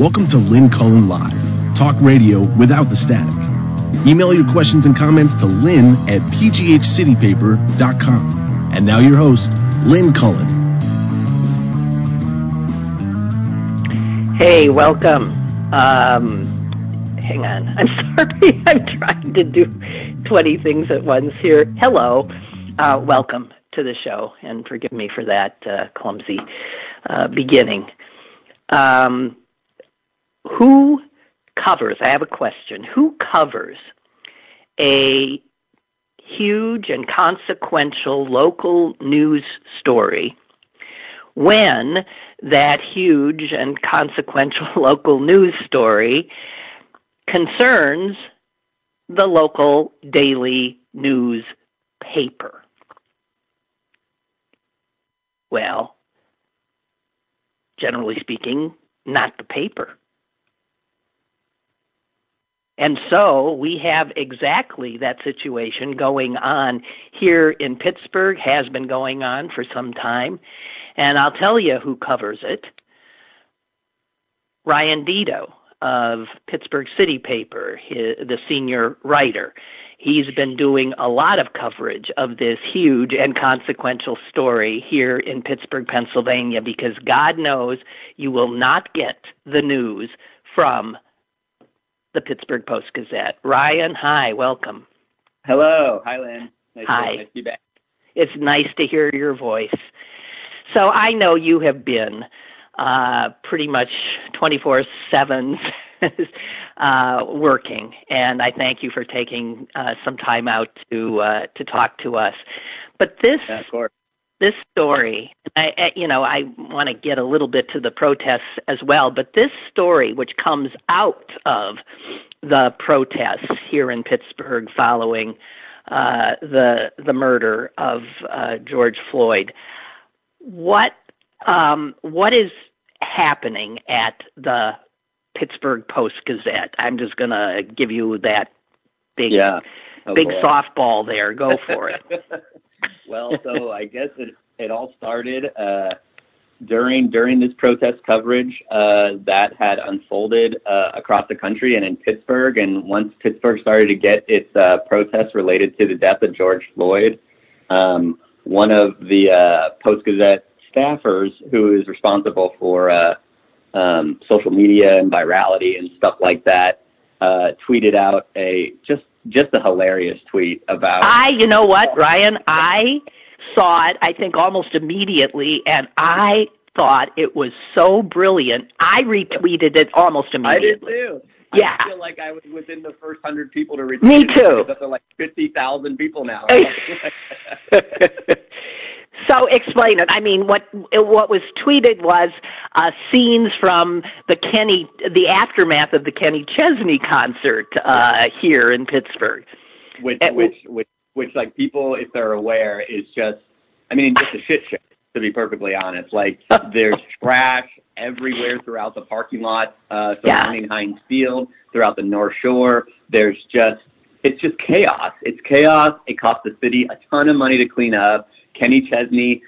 Welcome to Lynn Cullen Live, talk radio without the static. Email your questions and comments to lynn at pghcitypaper.com. And now your host, Lynn Cullen. Hey, welcome. Um, hang on. I'm sorry. I'm trying to do 20 things at once here. Hello. Uh, welcome to the show, and forgive me for that uh, clumsy uh, beginning. Um, who covers, I have a question, who covers a huge and consequential local news story when that huge and consequential local news story concerns the local daily news paper. Well, generally speaking, not the paper. And so we have exactly that situation going on here in Pittsburgh, has been going on for some time. And I'll tell you who covers it Ryan Deto of Pittsburgh City Paper, the senior writer. He's been doing a lot of coverage of this huge and consequential story here in Pittsburgh, Pennsylvania, because God knows you will not get the news from the Pittsburgh Post Gazette. Ryan, hi, welcome. Hello, hi, Lynn. Nice hi. To, nice to be back. It's nice to hear your voice. So I know you have been uh, pretty much 24 7 uh, working, and I thank you for taking uh, some time out to uh, to talk to us. But this yeah, of course this story, I, you know, I want to get a little bit to the protests as well, but this story, which comes out of the protests here in Pittsburgh following uh, the the murder of uh, George Floyd, what um, what is happening at the Pittsburgh Post Gazette? I'm just going to give you that big yeah. Oh, big boy. softball there. Go for it. well, so I guess it it all started uh, during during this protest coverage uh, that had unfolded uh, across the country and in Pittsburgh. And once Pittsburgh started to get its uh, protests related to the death of George Floyd, um, one of the uh, Post Gazette staffers, who is responsible for uh, um, social media and virality and stuff like that, uh, tweeted out a just just a hilarious tweet about. I, you know what, Ryan, I saw it. I think almost immediately, and I thought it was so brilliant. I retweeted it almost immediately. I did too. Yeah. I feel like I was within the first hundred people to retweet. Me it. too. It's up to like fifty thousand people now. so explain it. I mean, what what was tweeted was uh, scenes from the Kenny, the aftermath of the Kenny Chesney concert uh, here in Pittsburgh. Which, which, which, which, like people, if they're aware, is just, I mean, just a shit show. To be perfectly honest, like there's trash everywhere throughout the parking lot uh, surrounding yeah. Heinz Field, throughout the North Shore. There's just, it's just chaos. It's chaos. It cost the city a ton of money to clean up. Kenny Chesney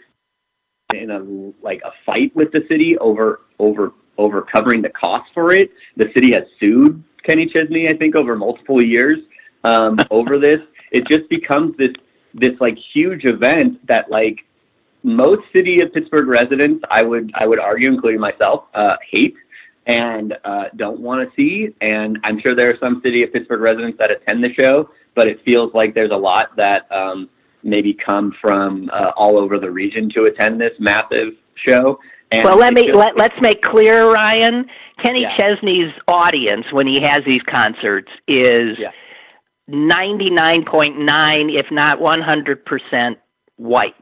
in a like a fight with the city over over over covering the cost for it. The city has sued Kenny Chesney, I think, over multiple years um, over this. It just becomes this this like huge event that like most city of Pittsburgh residents, I would I would argue, including myself, uh, hate and uh, don't want to see. And I'm sure there are some city of Pittsburgh residents that attend the show, but it feels like there's a lot that um, maybe come from uh, all over the region to attend this massive show. And well, let me just, let, let's make clear, Ryan. Kenny Yeah. Chesney's audience when he has these concerts is Yeah. ninety nine point nine, if not one hundred percent white.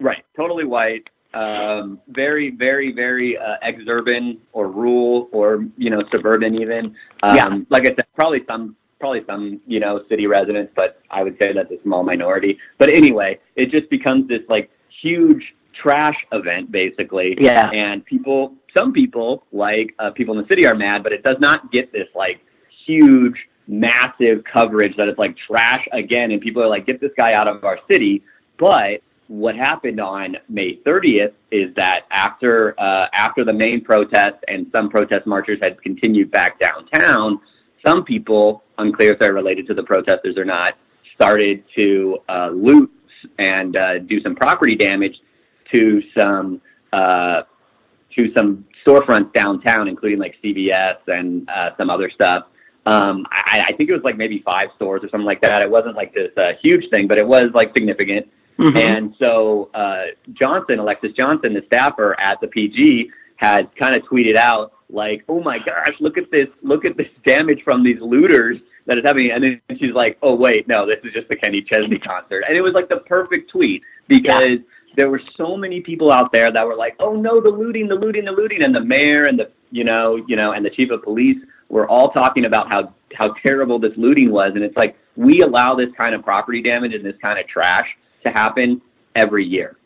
Right, totally white. Um, very, very, very uh, ex-urban or rural or you know suburban even. Um, Yeah. Like I said, probably some, probably some you know city residents, but I would say that's a small minority. But anyway, it just becomes this like huge trash event basically. Yeah. And people, some people like uh, people in the city are mad, but it does not get this like huge, massive coverage that it's like trash again, and people are like, get this guy out of our city. But what happened on May 30th is that after uh, after the main protest and some protest marchers had continued back downtown, some people, unclear if they're related to the protesters or not, started to uh, loot and uh, do some property damage to some uh, to some storefronts downtown, including like CVS and uh, some other stuff. Um, I, I think it was like maybe five stores or something like that. It wasn't like this uh, huge thing, but it was like significant. Mm-hmm. And so uh, Johnson, Alexis Johnson, the staffer at the PG, had kind of tweeted out like, "Oh my gosh, look at this! Look at this damage from these looters that is happening." And then she's like, "Oh wait, no, this is just the Kenny Chesney concert." And it was like the perfect tweet because yeah. there were so many people out there that were like, "Oh no, the looting, the looting, the looting," and the mayor and the you know, you know, and the chief of police were all talking about how how terrible this looting was. And it's like we allow this kind of property damage and this kind of trash to happen every year.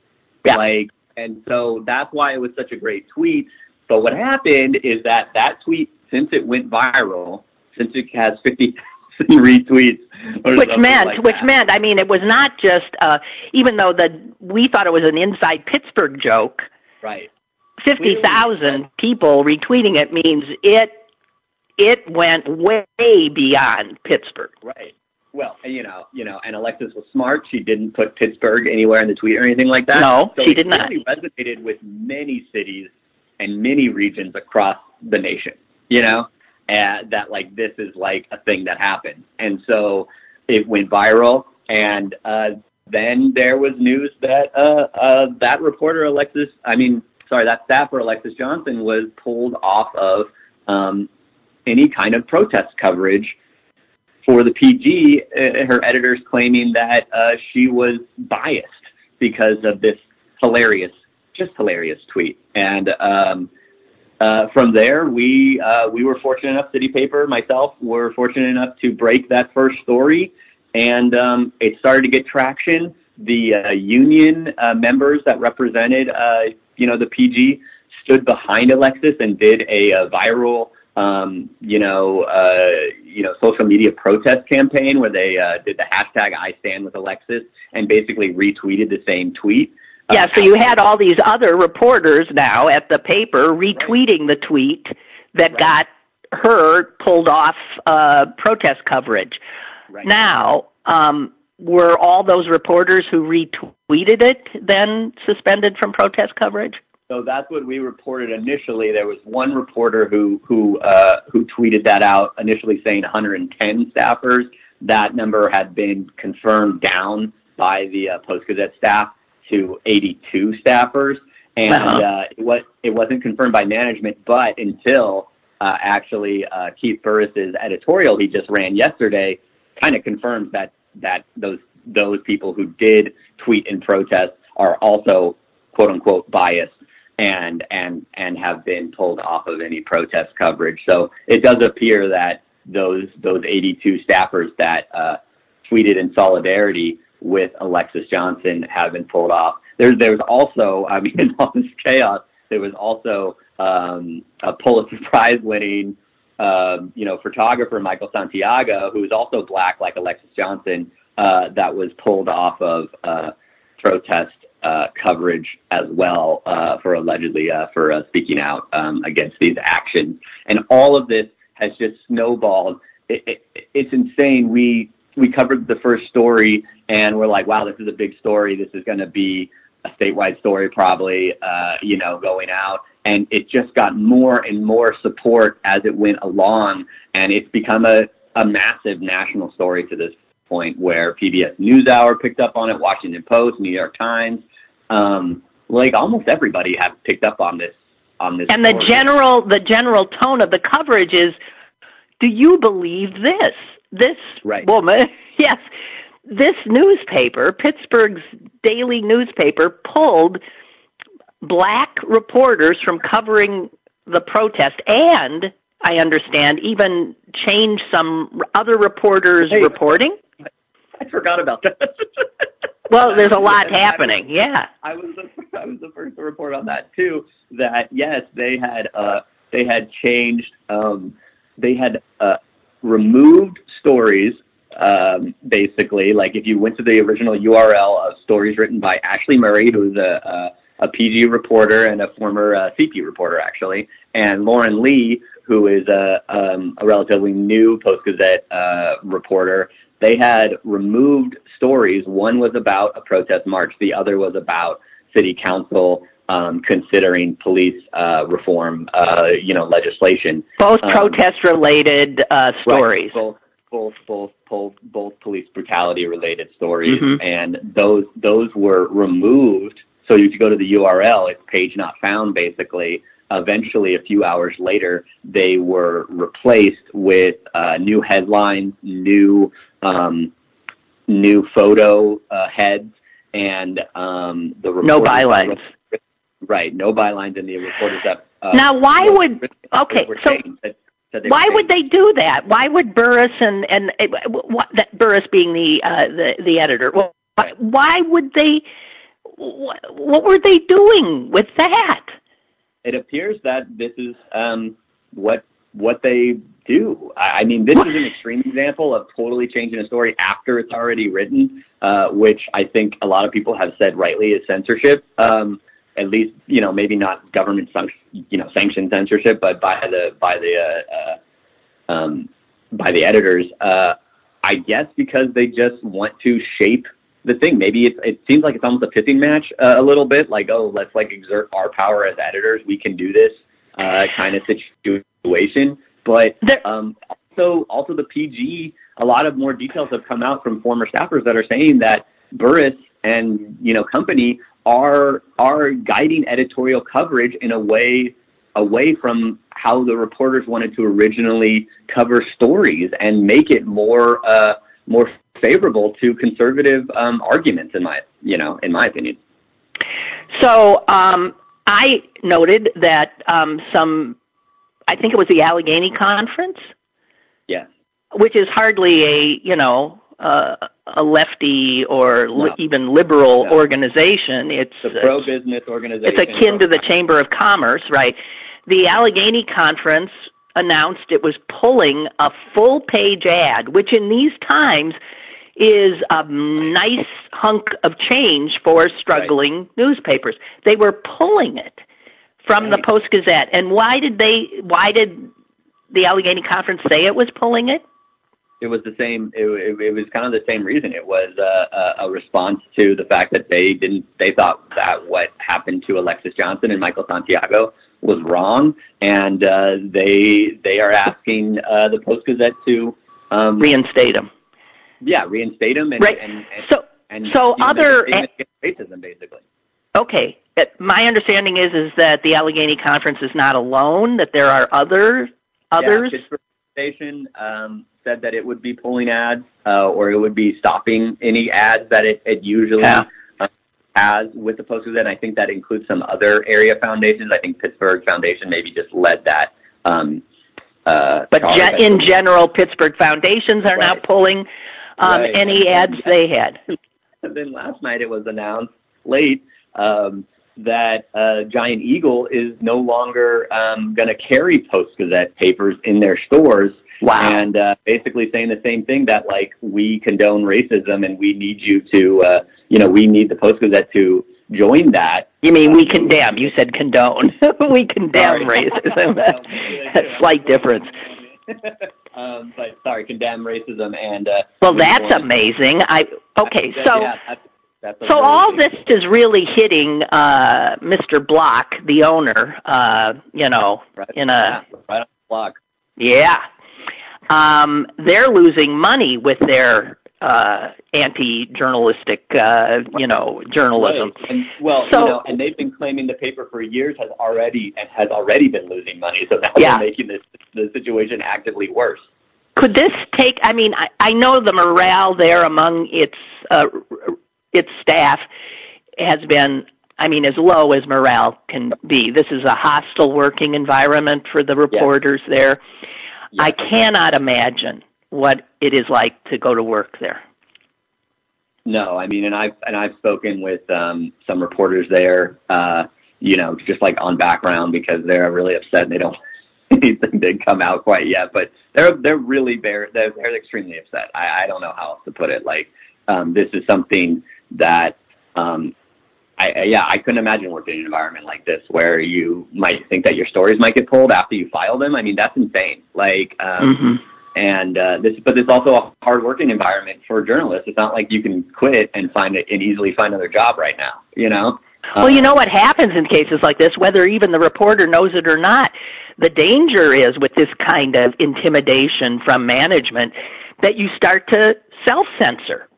Yeah. Like, and so that's why it was such a great tweet. But what happened is that that tweet, since it went viral, since it has 50,000 retweets, which meant, like which that. meant, I mean, it was not just, uh, even though the, we thought it was an inside Pittsburgh joke. Right. 50,000 people retweeting it means it, it went way beyond Pittsburgh. Right. Well, you know, you know, and Alexis was smart. She didn't put Pittsburgh anywhere in the tweet or anything like that. No, so she did not. Really resonated with many cities and many regions across the nation. You know, and that like this is like a thing that happened, and so it went viral. And uh, then there was news that uh, uh, that reporter Alexis, I mean, sorry, that staffer Alexis Johnson was pulled off of um, any kind of protest coverage for the PG, uh, her editors claiming that uh, she was biased because of this hilarious, just hilarious tweet. And um, uh, from there, we uh, we were fortunate enough, City Paper, myself, were fortunate enough to break that first story, and um, it started to get traction. The uh, union uh, members that represented, uh, you know, the PG stood behind Alexis and did a, a viral um, you know, uh, you know, social media protest campaign where they uh, did the hashtag I stand with Alexis and basically retweeted the same tweet. Yeah, so you had all these other reporters now at the paper retweeting the tweet that right. got her pulled off uh, protest coverage. Right. Now, um, were all those reporters who retweeted it then suspended from protest coverage? So that's what we reported initially. There was one reporter who who uh, who tweeted that out initially, saying 110 staffers. That number had been confirmed down by the uh, Post Gazette staff to 82 staffers, and uh-huh. uh, it was it wasn't confirmed by management, but until uh, actually uh, Keith Burris's editorial he just ran yesterday kind of confirms that that those those people who did tweet in protest are also quote unquote biased and and and have been pulled off of any protest coverage. So it does appear that those those 82 staffers that uh, tweeted in solidarity with Alexis Johnson have been pulled off. There's there's also I mean in all this chaos there was also um, a Pulitzer Prize winning um, you know photographer Michael Santiago who is also black like Alexis Johnson uh, that was pulled off of uh, protest uh, coverage as well uh, for allegedly uh, for uh, speaking out um, against these actions, and all of this has just snowballed. It, it, it's insane. We we covered the first story, and we're like, wow, this is a big story. This is going to be a statewide story, probably, uh, you know, going out. And it just got more and more support as it went along, and it's become a, a massive national story to this point where PBS NewsHour picked up on it, Washington Post, New York Times, um, like almost everybody have picked up on this on this. And the general the general tone of the coverage is, do you believe this? This right. woman, yes, this newspaper, Pittsburgh's daily newspaper, pulled black reporters from covering the protest and I understand even changed some other reporters' hey, reporting. I forgot about that. well, there's a lot happening. Yeah. I was the, I was the first to report on that too. That yes, they had uh they had changed um they had uh removed stories Um, basically, like if you went to the original URL of stories written by Ashley Murray, who's a, a, a PG reporter and a former uh, CP reporter, actually, and Lauren Lee, who is a, um, a relatively new Post Gazette uh, reporter, they had removed stories. One was about a protest march. The other was about city council um, considering police uh, reform, uh, you know, legislation. Both um, protest-related uh, stories. Right, both, both, both, both, both police brutality-related stories, mm-hmm. and those those were removed. So if you go to the URL, it's page not found, basically. Eventually, a few hours later, they were replaced with uh, new headlines, new um, new photo uh, heads, and um, the no bylines. Right, no bylines in the reporters that. Uh, now, why would okay? So. why would they do that? Why would Burris and and uh, what, that Burris being the uh, the the editor? Well, why, why would they? What, what were they doing with that? It appears that this is um, what what they do. I, I mean, this is an extreme example of totally changing a story after it's already written, uh, which I think a lot of people have said rightly is censorship. Um, at least you know maybe not government you know sanctioned censorship, but by the by the uh, uh, um, by the editors. Uh, I guess because they just want to shape the thing. Maybe it, it seems like it's almost a pissing match uh, a little bit. Like oh, let's like exert our power as editors. We can do this uh, kind of situation. But um, also also the PG. A lot of more details have come out from former staffers that are saying that Burris and you know company are are guiding editorial coverage in a way away from how the reporters wanted to originally cover stories and make it more uh, more favorable to conservative um, arguments in my you know in my opinion. So um, I noted that um, some I think it was the Allegheny conference. Yeah. Which is hardly a you know uh, a lefty or no. li- even liberal no. organization. It's a pro-business organization. It's akin to the Chamber of Commerce, right? The Allegheny Conference announced it was pulling a full-page ad, which in these times is a nice hunk of change for struggling right. newspapers. They were pulling it from right. the Post Gazette. And why did they? Why did the Allegheny Conference say it was pulling it? It was the same. It, it, it was kind of the same reason. It was uh, a, a response to the fact that they didn't. They thought that what happened to Alexis Johnson and Michael Santiago was wrong, and uh, they they are asking uh, the Post Gazette to um, reinstate them. Yeah, reinstate them. And, right. And, and, so and so other racism basically. Okay. My understanding is is that the Allegheny Conference is not alone. That there are other others. Yeah, Pittsburgh Station um, said that it would be pulling ads uh, or it would be stopping any ads that it, it usually yeah. uh, has with the Post Gazette. And I think that includes some other area foundations. I think Pittsburgh Foundation maybe just led that. Um, uh, but ge- in general, Pittsburgh foundations are right. now pulling um, right. any ads they had. and then last night it was announced late um, that uh, Giant Eagle is no longer um, going to carry Post Gazette papers in their stores Wow. And uh, basically saying the same thing that like we condone racism and we need you to, uh, you know, we need the Post Gazette to join that. You mean we condemn? You said condone. we condemn racism. Slight difference. um, but sorry, condemn racism and. Uh, well, that's amazing. I okay, so. Yeah, so all this is really hitting uh Mr. Block, the owner, uh, you know, right, in a yeah, right on the block. Yeah, um, they're losing money with their uh, anti-journalistic, uh, you know, journalism. Right. And, well, so, you know, and they've been claiming the paper for years has already and has already been losing money. So now yeah. they're making this the situation actively worse. Could this take? I mean, I, I know the morale there among its uh, its staff has been I mean, as low as morale can be. This is a hostile working environment for the reporters yes. there. I cannot imagine what it is like to go to work there. No, I mean, and I've and I've spoken with um, some reporters there, uh, you know, just like on background because they're really upset and they don't anything did come out quite yet, but they're they're really they're they're, they're extremely upset. I, I don't know how else to put it. Like um, this is something that um, I, yeah I couldn't imagine working in an environment like this where you might think that your stories might get pulled after you file them. I mean that's insane. Like um, hmm and uh, this but it's also a hard working environment for journalists. It's not like you can quit and find it and easily find another job right now. You know. Well, you know what happens in cases like this, whether even the reporter knows it or not. The danger is with this kind of intimidation from management that you start to self censor.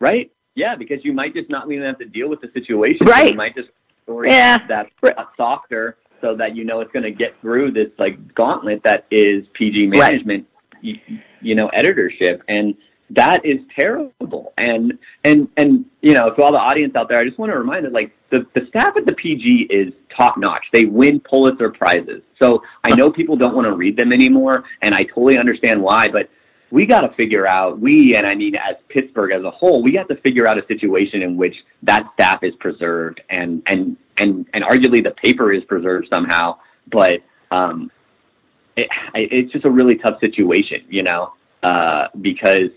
Right? Yeah, because you might just not even have to deal with the situation. Right. You might just story Yeah. that's softer so that you know it's going to get through this like gauntlet that is PG Right. management, you, you know, editorship. And that is terrible. And, and, and, you know, to all the audience out there, I just want to remind that like the, the staff at the PG is top notch. They win Pulitzer prizes. So I know people don't want to read them anymore and I totally understand why, but we got to figure out, we, and I mean as Pittsburgh as a whole, we have to figure out a situation in which that staff is preserved and, and, and, and arguably the paper is preserved somehow, but, um, it, it's just a really tough situation, you know, uh, because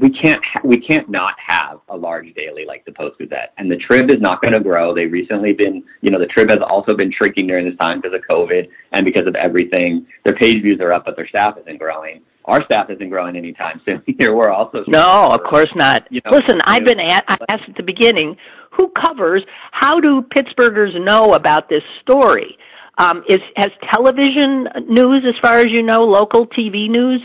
we can't ha- we can't not have a large daily like the Post Gazette, and the Trib is not going to grow. They've recently been, you know, the Trib has also been shrinking during this time because of COVID and because of everything. Their page views are up, but their staff isn't growing. Our staff isn't growing anytime soon. Here we're also No, of course not. You know, Listen, I've been at, I asked at the beginning, who covers, how do Pittsburghers know about this story? Um, is, has television news, as far as you know, local TV news?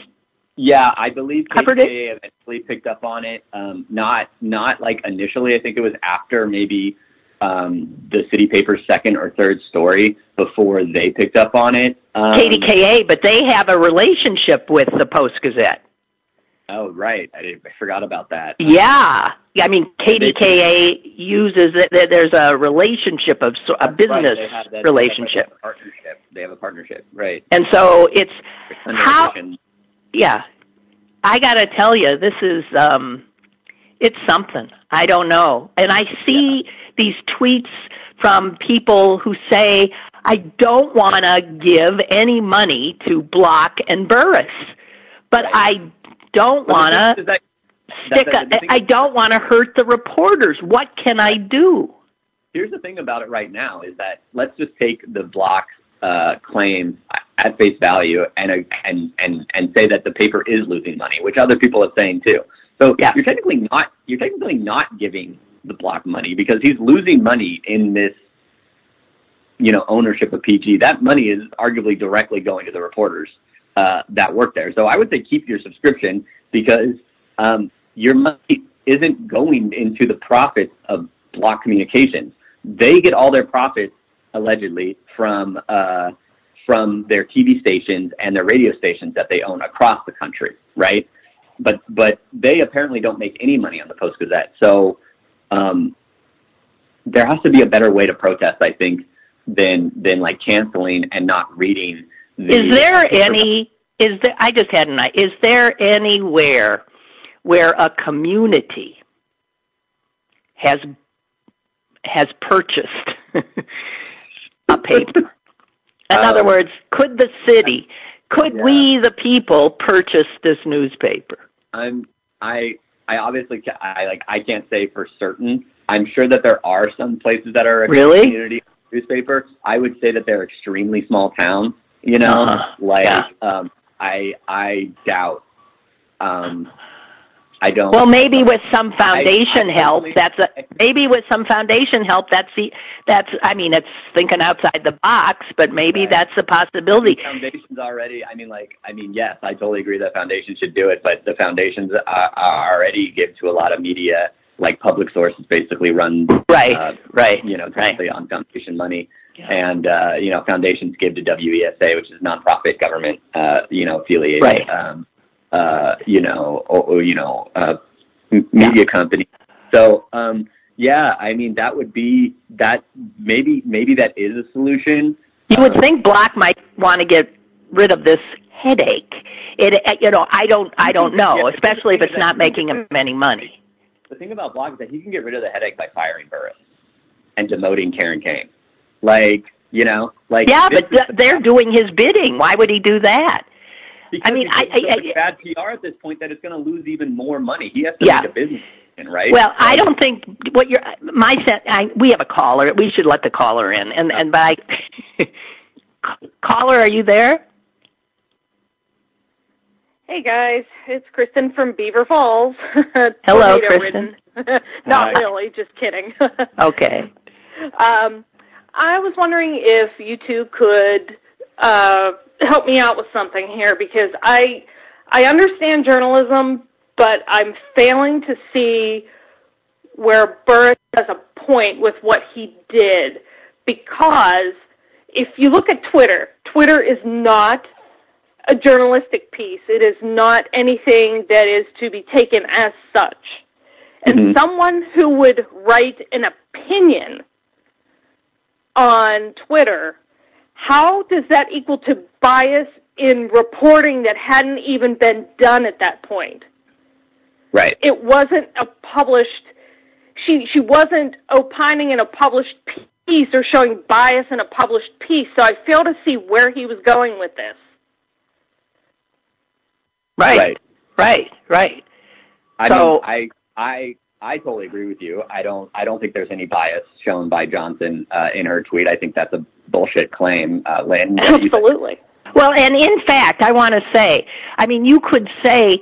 Yeah, I believe Covered it? Eventually picked up on it. Um, not not like initially. I think it was after maybe um, the city paper's second or third story before they picked up on it. Um, KDKA, but they have a relationship with the Post Gazette. Oh, right. I, I forgot about that. Yeah. I mean, KDKA uses it, there- there's a relationship of, a right, business they have that- relationship. They have a partnership. They have a partnership. Right. And so it's, How- yeah, I gotta tell you, this is um, it's something. I don't know, and I see these tweets from people who say, "I don't want to give any money to Block and Burris, but I don't want to stick. that- the A, thing I don't want to hurt the reporters. What can I do?" here's the thing about it right now is that let's just take the block uh, claim at face value and and and and say that the paper is losing money, which other people are saying too. So Yeah. you're technically not you're technically not giving the block money because he's losing money in this you know ownership of PG. That money is arguably directly going to the reporters uh, that work there. So I would say keep your subscription because um, your money isn't going into the profits of Block Communications. They get all their profits allegedly from uh, from their TV stations and their radio stations that they own across the country, right? But but they apparently don't make any money on the Post Gazette. So um, there has to be a better way to protest, I think, than than like canceling and not reading. The, Is there any? Is there? I just had an. i- Is there anywhere where a community has has purchased a paper? In other Um, words, could the city, could yeah. we, the people, purchase this newspaper? I'm I I obviously ca- I like I can't say for certain. I'm sure that there are some places that are a Really? community newspaper. I would say that they're extremely small towns. You know, Uh-huh. like Yeah. um, I I doubt. Um, I don't. Well, maybe with some foundation I help, totally- that's a, maybe with some foundation help, that's the, that's, I mean, it's thinking outside the box, but maybe Right. that's a possibility. foundations already. I mean, like, I mean, yes, I totally agree that foundations should do it, but the foundations are, are already give to a lot of media, like public sources, basically run, Right, uh, right, you know, right. directly on foundation money. Yeah. And uh, you know, foundations give to WESA, which is nonprofit government, uh, you know, affiliated, Right. um, uh, you know, or, or you know, uh, media company. So, um, yeah, I mean, that would be that. Maybe, maybe that is a solution. You would Um, think Block might want to get rid of this headache. It, you know, I don't, I don't know, Yeah, especially if it's not making him any money. The thing about Block is that he can get rid of the headache by firing Burris and demoting Karen Kane. Like, you know, like Yeah, but th- they're doing his bidding. Why would he do that? Because I mean, I, it's I, I bad PR at this point that it's going to lose even more money. He has to Yeah. make a business, decision, right? Well, I don't think what you're. My sen- I, we have a caller. We should let the caller in. And and by caller, are you there? Hey guys, it's Kristen from Beaver Falls. Hello, Tornado-ridden. Not Hi. really, just kidding. Okay. um, I was wondering if you two could uh, help me out with something here because I I understand journalism, but I'm failing to see where Burris has a point with what he did because if you look at Twitter, Twitter is not a journalistic piece. It is not anything that is to be taken as such. And Mhm. someone who would write an opinion on Twitter, how does that equal to bias in reporting that hadn't even been done at that point? right. It wasn't a published she she wasn't opining in a published piece or showing bias in a published piece. So I fail to see where he was going with this. Right. Right. Right. Right. I So- mean, I totally agree with you. I don't I don't think there's any bias shown by Johnson uh, in her tweet. I think that's a bullshit claim. Uh, Lynn, what do you think? Absolutely. Well, and in fact, I want to say, I mean, you could say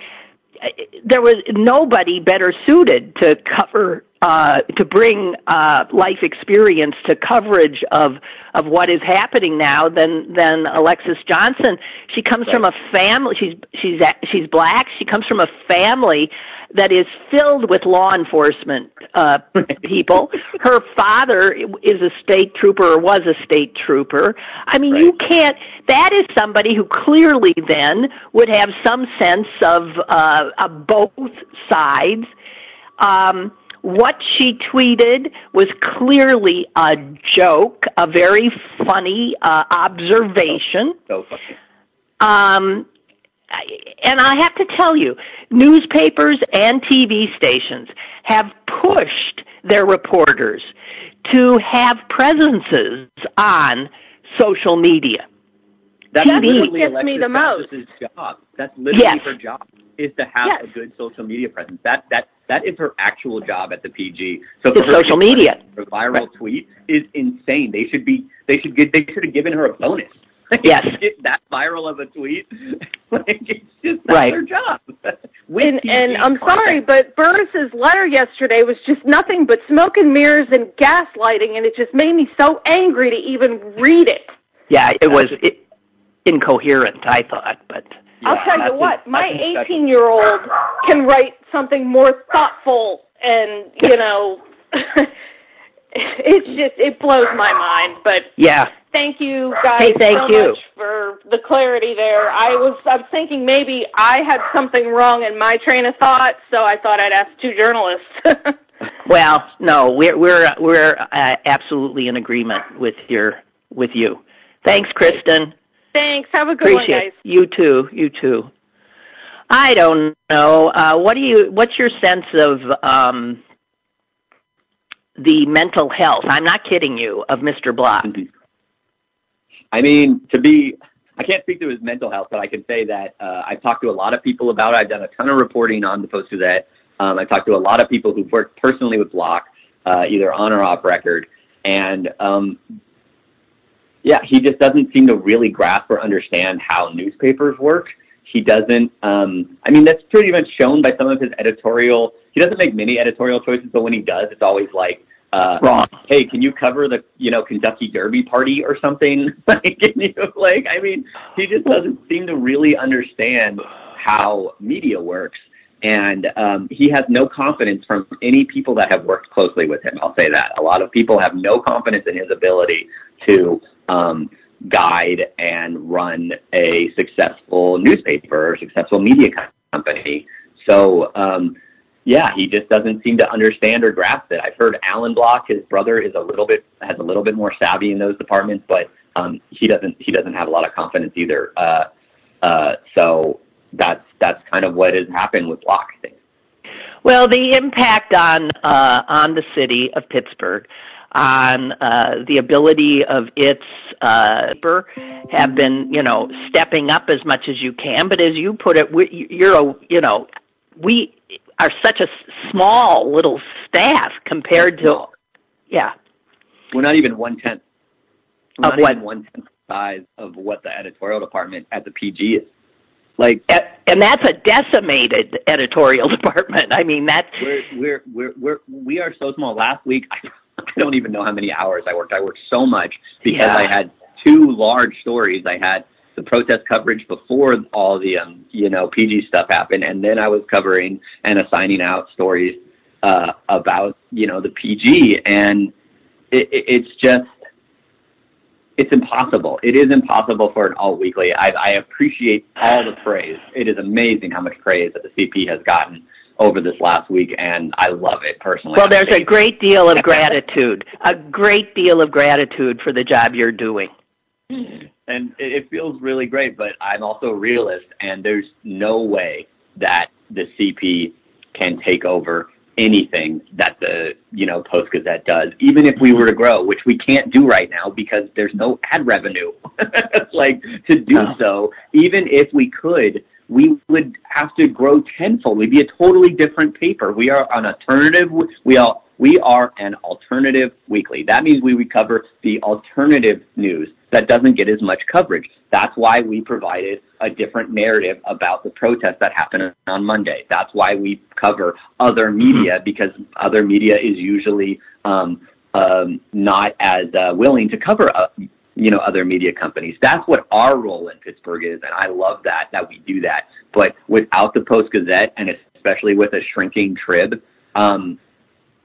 uh, there was nobody better suited to cover uh, to bring uh, life experience to coverage of of what is happening now than than Alexis Johnson. She comes from a family. She's she's she's black. She comes from a family that is filled with law enforcement uh, people. Her father is a state trooper or was a state trooper. I mean, you can't. That is somebody who clearly then would have some sense of uh, of both sides. Um, what she tweeted was clearly a joke, a very funny uh, observation. So funny. Um, and I have to tell you, newspapers and TV stations have pushed their reporters to have presences on social media. That's TV. literally Gets Alexis me the most. Job. That's literally Yes. her job is to have Yes. a good social media presence. That that that is her actual job at the PG. So It's for her social media. her viral tweet is insane. They should be they should get they should have given her a bonus. Yes. get that viral of a tweet. like it's just that's Right. her job. And, and I'm sorry, but Burris's letter yesterday was just nothing but smoke and mirrors and gaslighting, and it just made me so angry to even read it. Yeah, it was it, incoherent, I thought, but I'll tell you what, my that's a special- 18 year old can write something more thoughtful, and you know, it's just it blows my mind. But yeah. Thank you guys Hey, thank so you. much for the clarity there. I was I was thinking maybe I had something wrong in my train of thought, so I thought I'd ask two journalists. Well, no, we're we're we're uh, absolutely in agreement with your with you. Thanks, Kristen. Thanks. Have a good one, guys. it. You too. You too. I don't know. Uh, what do you? What's your sense of um, the mental health? I'm not kidding you. Of Mr. Block. I mean, to be, I can't speak to his mental health, but I can say that uh, I've talked to a lot of people about it. I've done a ton of reporting on the Post Gazette. Um, I've talked to a lot of people who've worked personally with Block, uh, either on or off record, and um, yeah, he just doesn't seem to really grasp or understand how newspapers work. He doesn't. Um, I mean, that's pretty much shown by some of his editorial. He doesn't make many editorial choices, but when he does, it's always like uh, Wrong. hey, can you cover the you know Kentucky Derby party or something? like, can you like? I mean, he just doesn't seem to really understand how media works, and um, he has no confidence from any people that have worked closely with him. I'll say that a lot of people have no confidence in his ability to um, guide and run a successful newspaper or successful media company. So. Um, yeah, he just doesn't seem to understand or grasp it. I've heard Allan Block, his brother, is a little bit has a little bit more savvy in those departments, but um, he doesn't he doesn't have a lot of confidence either. Uh, uh, so that's that's kind of what has happened with Block. I think. Well, the impact on uh, on the city of Pittsburgh. on uh, the ability of its uh, have been, you know, stepping up as much as you can. But as you put it, you're a, you know, we are such a small little staff compared to, yeah. We're not even one tenth. We're of not what? even one tenth size of what the editorial department at the PG is. Like, and that's a decimated editorial department. I mean, that's we're we're we're we're we are so small. Last week, I, I don't even know how many hours I worked. I worked so much because Yeah. I had two large stories. I had the protest coverage before all the um you know PG stuff happened, and then I was covering and assigning out stories uh about you know the PG, and it, it, it's just it's impossible. It is impossible for an alt weekly. I, I appreciate all the praise. It is amazing how much praise that the CP has gotten over this last week, and I love it personally. well. There's a great deal of gratitude, a great deal of gratitude for the job you're doing. And it, it feels really great. But I'm also a realist, and there's no way that the CP can take over anything that the you know Post Gazette does, even if we were to grow, which we can't do right now because there's no ad revenue. like to do No. so, even if we could. We would have to grow tenfold. We'd be a totally different paper. We are an alternative. We are we are an alternative weekly. That means we would cover the alternative news that doesn't get as much coverage. That's why we provided a different narrative about the protest that happened on Monday. That's why we cover other media because other media is usually um, um, not as uh, willing to cover uh, you know other media companies. That's what our role in Pittsburgh is, and I love that that we do that. But without the Post Gazette, and especially with a shrinking Trib, um,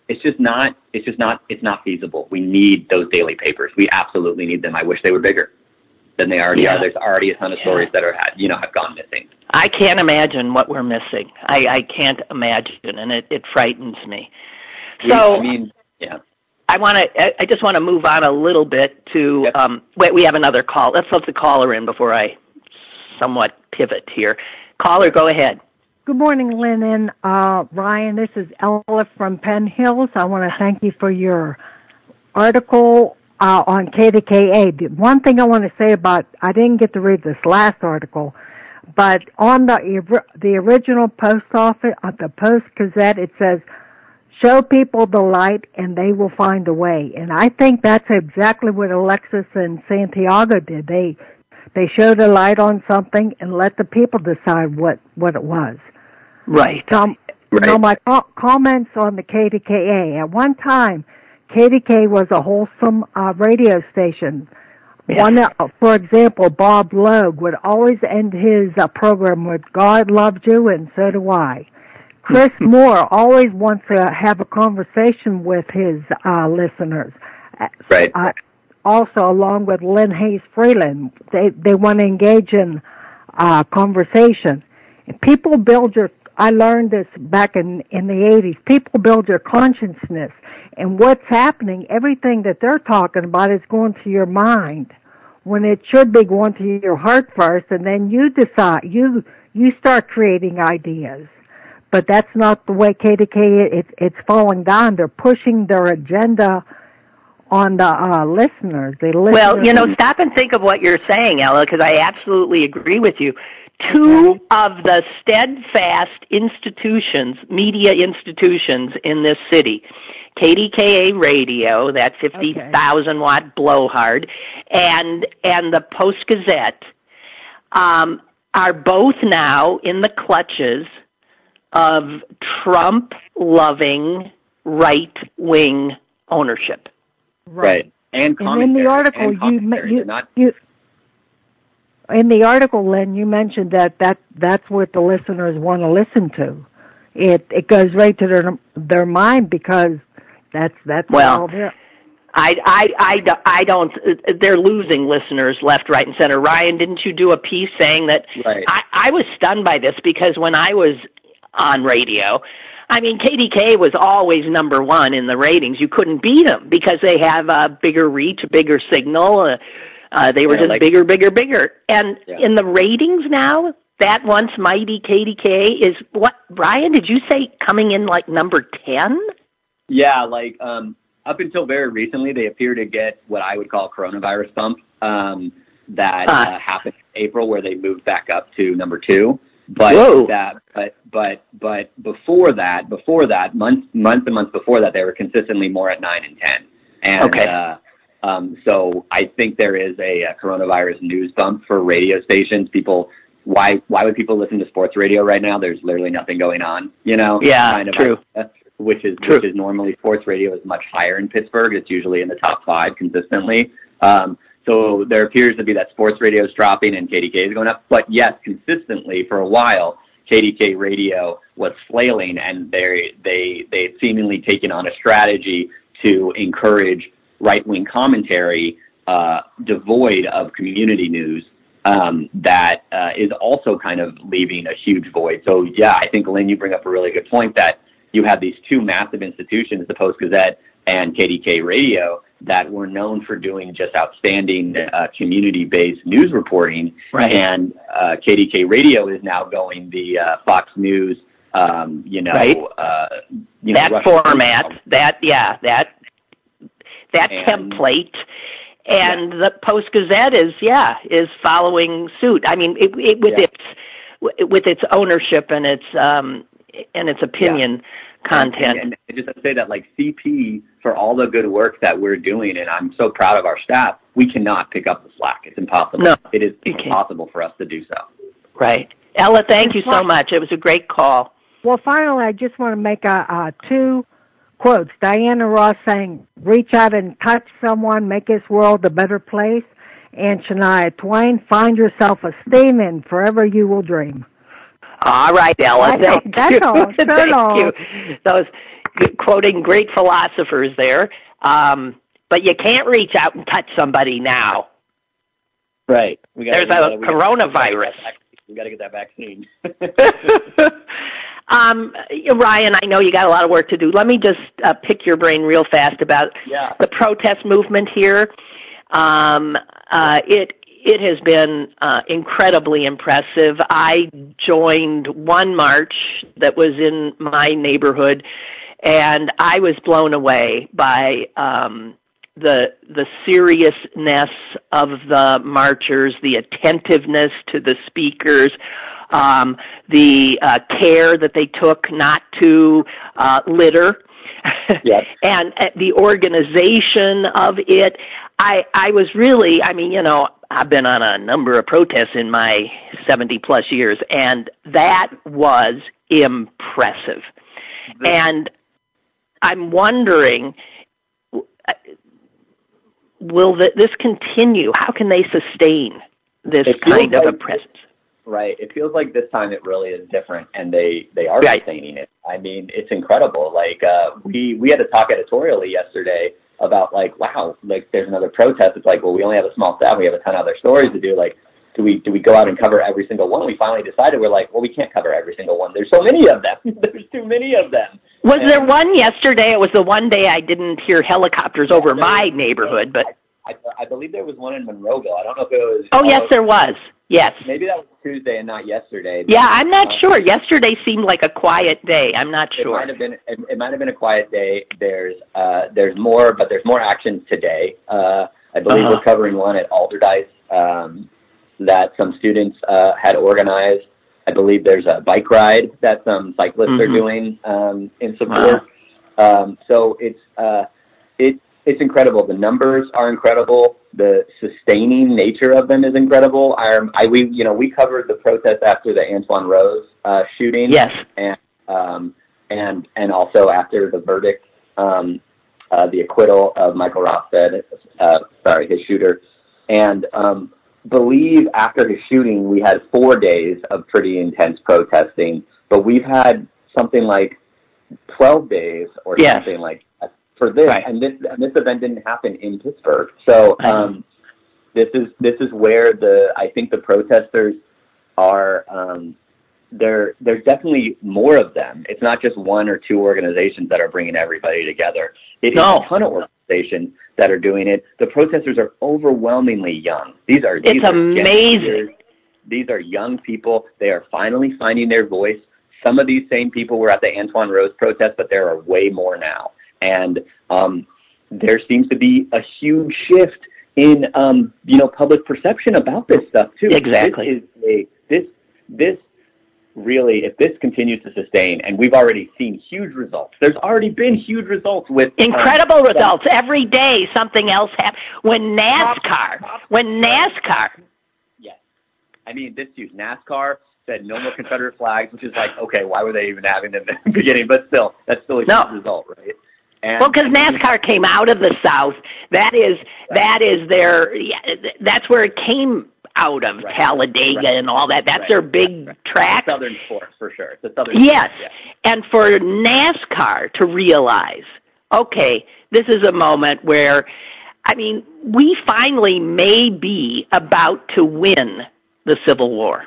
it's just not it's just not it's not feasible. We need those daily papers. We absolutely need them. I wish they were bigger than they already Yeah. are. There's already a ton of Yeah. stories that are had you know have gone missing. I can't imagine what we're missing. I, I can't imagine, and it, it frightens me. So I mean, yeah. I want to. I- I just want to move on a little bit to. Yep. Um, wait, we have another call. Let's let the caller in before I somewhat pivot here. Caller, go ahead. Good morning, Lynn and uh, Ryan. This is Ella from Penn Hills. I want to thank you for your article uh, on KDKA. One thing I want to say about I didn't get to read this last article, but on the the original post office, uh, the Post Gazette, it says, "Show people the light, and they will find a way." And I think that's exactly what Alexis and Santiago did. They they showed a light on something and let the people decide what what it was. Right. Um, Right. Now, my co- comments on the KDKA. At one time, KDK was a wholesome uh, radio station. Yeah. One, uh, for example, Bob Logue would always end his uh, program with "God loved you, and so do I." Chris Moore always wants to have a conversation with his uh, listeners. Uh, Right. uh, also, along with Lynn Hayes Freeland, they they want to engage in uh, conversation. People build your. I learned this back in in the '80s. People build your consciousness, and what's happening? Everything that they're talking about is going to your mind, when it should be going to your heart first, and then you decide. You you start creating ideas. But that's not the way KDK. It, it's falling down. They're pushing their agenda on the uh, listeners. The listeners. Well, you know, stop and think of what you're saying, Ella, because I absolutely agree with you. Two of the steadfast institutions, media institutions in this city, KDKA Radio, that 50,000 watt blowhard, and, and the Post Gazette, um, are both now in the clutches of Trump loving right wing ownership. Right. And And in the article, you you not you in the article, Lynn, you mentioned that that that's what the listeners want to listen to. It it goes right to their their mind because that's that's Well, all there. I, I, I, do- I don't, they're losing listeners left, right, and center. Ryan, didn't you do a piece saying that? Right. I, I was stunned by this because when I was on radio, I mean, KDK was always number one in the ratings. You couldn't beat them because they have a bigger reach, a bigger signal. Uh, uh, they were Yeah, just like- bigger, bigger, bigger. And Yeah. in the ratings now, that once mighty KDK is what, Brian? did you say coming in like number 10? Yeah, like um up until very recently, they appear to get what I would call coronavirus bump um, that Ah. uh, happened in April, where they moved back up to number two. But Whoa. that, but but but before that, before that, months months and months before that, they were consistently more at nine and ten. And Okay. uh, um, so I think there is a, a coronavirus news bump for radio stations. People, why why would people listen to sports radio right now? There's literally nothing going on. You know, Yeah, kind of true. idea, which is True. which is normally sports radio is much higher in Pittsburgh. It's usually in the top five consistently. Um, so there appears to be that sports radio is dropping and KDKA is going up. But yes, consistently for a while, KDKA radio was flailing, and they they they seemingly taken on a strategy to encourage right wing commentary uh, devoid of community news. Um, that uh, is also kind of leaving a huge void. So yeah, I think Lynn, you bring up a really good point that you have these two massive institutions, the Post Gazette and KDKA Radio, that were known for doing just outstanding uh, community-based news reporting. Right. And uh, KDKA Radio is now going the uh, Fox News, um, you know, Right. uh, you know, that Russian- format, that yeah, that that And- template, and the Post Gazette is yeah is following suit. I mean, it, it, with Yeah. its with its ownership and its um and its opinion content. And, and just to say that, like CP, for all the good work that we're doing, and I'm so proud of our staff, we cannot pick up the slack. It's impossible. No, it is you impossible for us to do so. Right, Ella. Thank you so much. It was a great call. Well, finally, I just want to make a, uh, two quotes. Diana Ross saying, reach out and touch someone, make this world a better place. And Shania Twain, find yourself a steam and forever you will dream. All right, Ella. That's Thank all. That's you. all. So Thank long. you. Those quoting great philosophers there. Um, but you can't reach out and touch somebody now. Right. We There's a coronavirus. We got to get that vaccine. um, Ryan, I know you got a lot of work to do. Let me just uh, pick your brain real fast about Yeah. the protest movement here. Um, uh, it it has been uh, incredibly impressive. I joined one march that was in my neighborhood, and I was blown away by um, the the seriousness of the marchers, the attentiveness to the speakers, the uh, care that they took not to uh, litter, Yes. and uh, the organization of it. I I was really, I mean, you know, I've been on a number of protests in my 70 plus years, and that was impressive. And I'm wondering, will this continue? How can they sustain this It kind of a presence? Right. It feels like this time it really is different, and they they are Right. sustaining it. I mean, it's incredible. Like uh, we we had to talk editorially yesterday about like, wow, like there's another protest. It's like, well, we only have a small staff. We have a ton of other stories to do. Like, do we do we go out and cover every single one? We finally decided we're like, well, we can't cover every single one. There's so many of them. there's too many of them. Was And- there one yesterday? It was the one day I didn't hear helicopters over my neighborhood, but I, I believe there was one in Monroeville. I don't know if it was. oh yes, there was. Yes. Maybe that was Tuesday and not yesterday. Yeah, I'm not Uh, sure. Yesterday seemed like a quiet day. I'm not sure. It might have been. It, it might have been a quiet day. There's uh, there's more, but there's more action today. Uh, I believe Uh-huh. we're covering one at Allderdice um, that some students uh, had organized. I believe there's a bike ride that some cyclists are Mhm. doing um, in support. Um, so it's uh, it it's incredible. The numbers are incredible. The sustaining nature of them is incredible. I, I we you know we covered the protest after the Antwon Rose uh, shooting Yes. and um, and and also after the verdict, um, uh, the acquittal of Michael Rosfeld, uh, sorry, his shooter, and um, believe after his shooting we had four days of pretty intense protesting, but we've had something like twelve days or Yes. something like that for this, Right. and this and this event didn't happen in Pittsburgh, so. Um, this is this is where the I think the protesters are um, there there's definitely more of them. It's not just one or two organizations that are bringing everybody together. It is No. a ton of organizations that are doing it. The protesters are overwhelmingly young. These are these It's are amazing. These are young people. They are finally finding their voice. Some of these same people were at the Antwon Rose protest, but there are way more now. And um, there seems to be a huge shift in um, you know public perception about this stuff too. Exactly. This is a this this really, if this continues to sustain, and we've already seen huge results. There's already been huge results with incredible um, results every day. Something else happens when NASCAR. When NASCAR. Yes, I mean this huge NASCAR said no more Confederate flags, which is like okay, why were they even having them in the beginning? But still, that's still a huge no. result, right? And, well, because NASCAR came out of the South. That is that is their. That's where it came out of right. Talladega right. and all that. That's right. their big track. Southern sport for sure. It's a southern. Yes, sport, yeah. and for NASCAR to realize, okay, this is a moment where, I mean, we finally may be about to win the Civil War.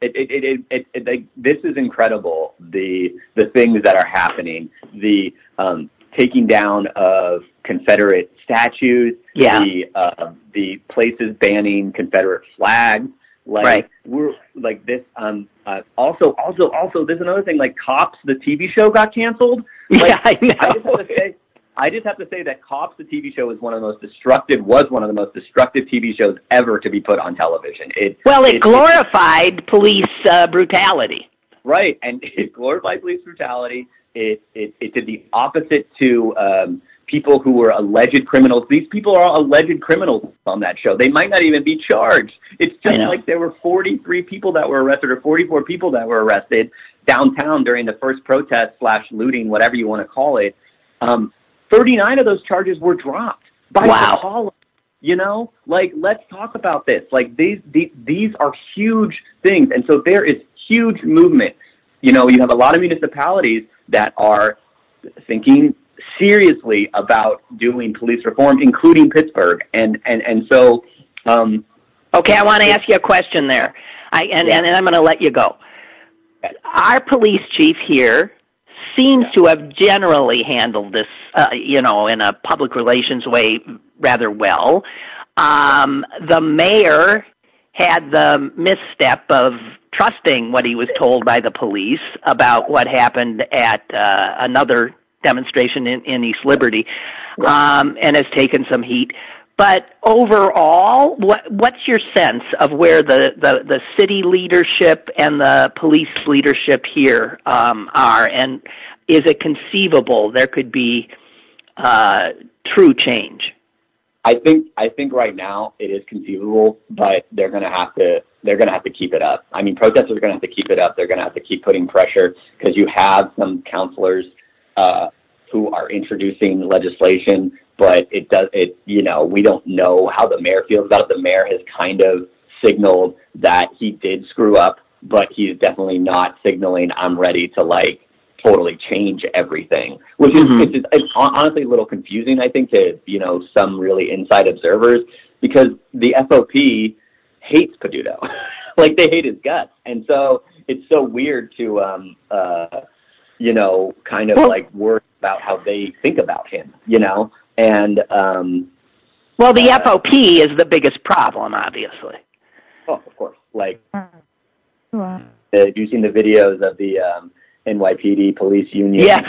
It, it, it, it, it, like, this is incredible. The the things that are happening. The um, taking down of Confederate statues, yeah. the uh, the places banning Confederate flags. Like right. we're like this. Um. Uh, also, also, also, there's another thing. Like Cops, the TV show got canceled. Like, yeah, I know. I just have to say, I just have to say that Cops, the TV show, is one of the most destructive. Was one of the most destructive TV shows ever to be put on television. It well, it, it glorified it, police uh, brutality. Right, and it glorified police brutality. It it it did the opposite to um, people who were alleged criminals. These people are all alleged criminals on that show. They might not even be charged. It's just like there were 43 people that were arrested or 44 people that were arrested downtown during the first protest slash looting, whatever you want to call it. Um, 39 of those charges were dropped by wow. the call. You know, like let's talk about this. Like these, these these are huge things, and so there is huge movement. You know, you have a lot of municipalities that are thinking seriously about doing police reform, including Pittsburgh, and and and so. Um, okay, I want to ask you a question there, I, and, yeah. and I'm going to let you go. Our police chief here seems to have generally handled this, uh, you know, in a public relations way rather well. Um, the mayor had the misstep of trusting what he was told by the police about what happened at uh, another demonstration in, in East Liberty, um, and has taken some heat. But overall, what, what's your sense of where the, the, the city leadership and the police leadership here um, are, and is it conceivable there could be uh, true change? I think I think right now it is conceivable, but they're going to have to they're to have to keep it up. I mean, protesters are going to have to keep it up. They're going to have to keep putting pressure because you have some counselors uh, who are introducing legislation, but it does it. You know, we don't know how the mayor feels about it. The mayor has kind of signaled that he did screw up, but he's definitely not signaling I'm ready to like totally change everything, which is, Mhm. which is it's honestly a little confusing, I think, to, you know, some really inside observers because the FOP hates Peduto. like they hate his guts. And so it's so weird to, um, uh, you know, kind of Well- like worry about how they think about him, you know? And, um, Well, the Uh, FOP is the biggest problem, obviously. oh, of course, like, uh, have you seen the videos of the, um, NYPD police union? Yes.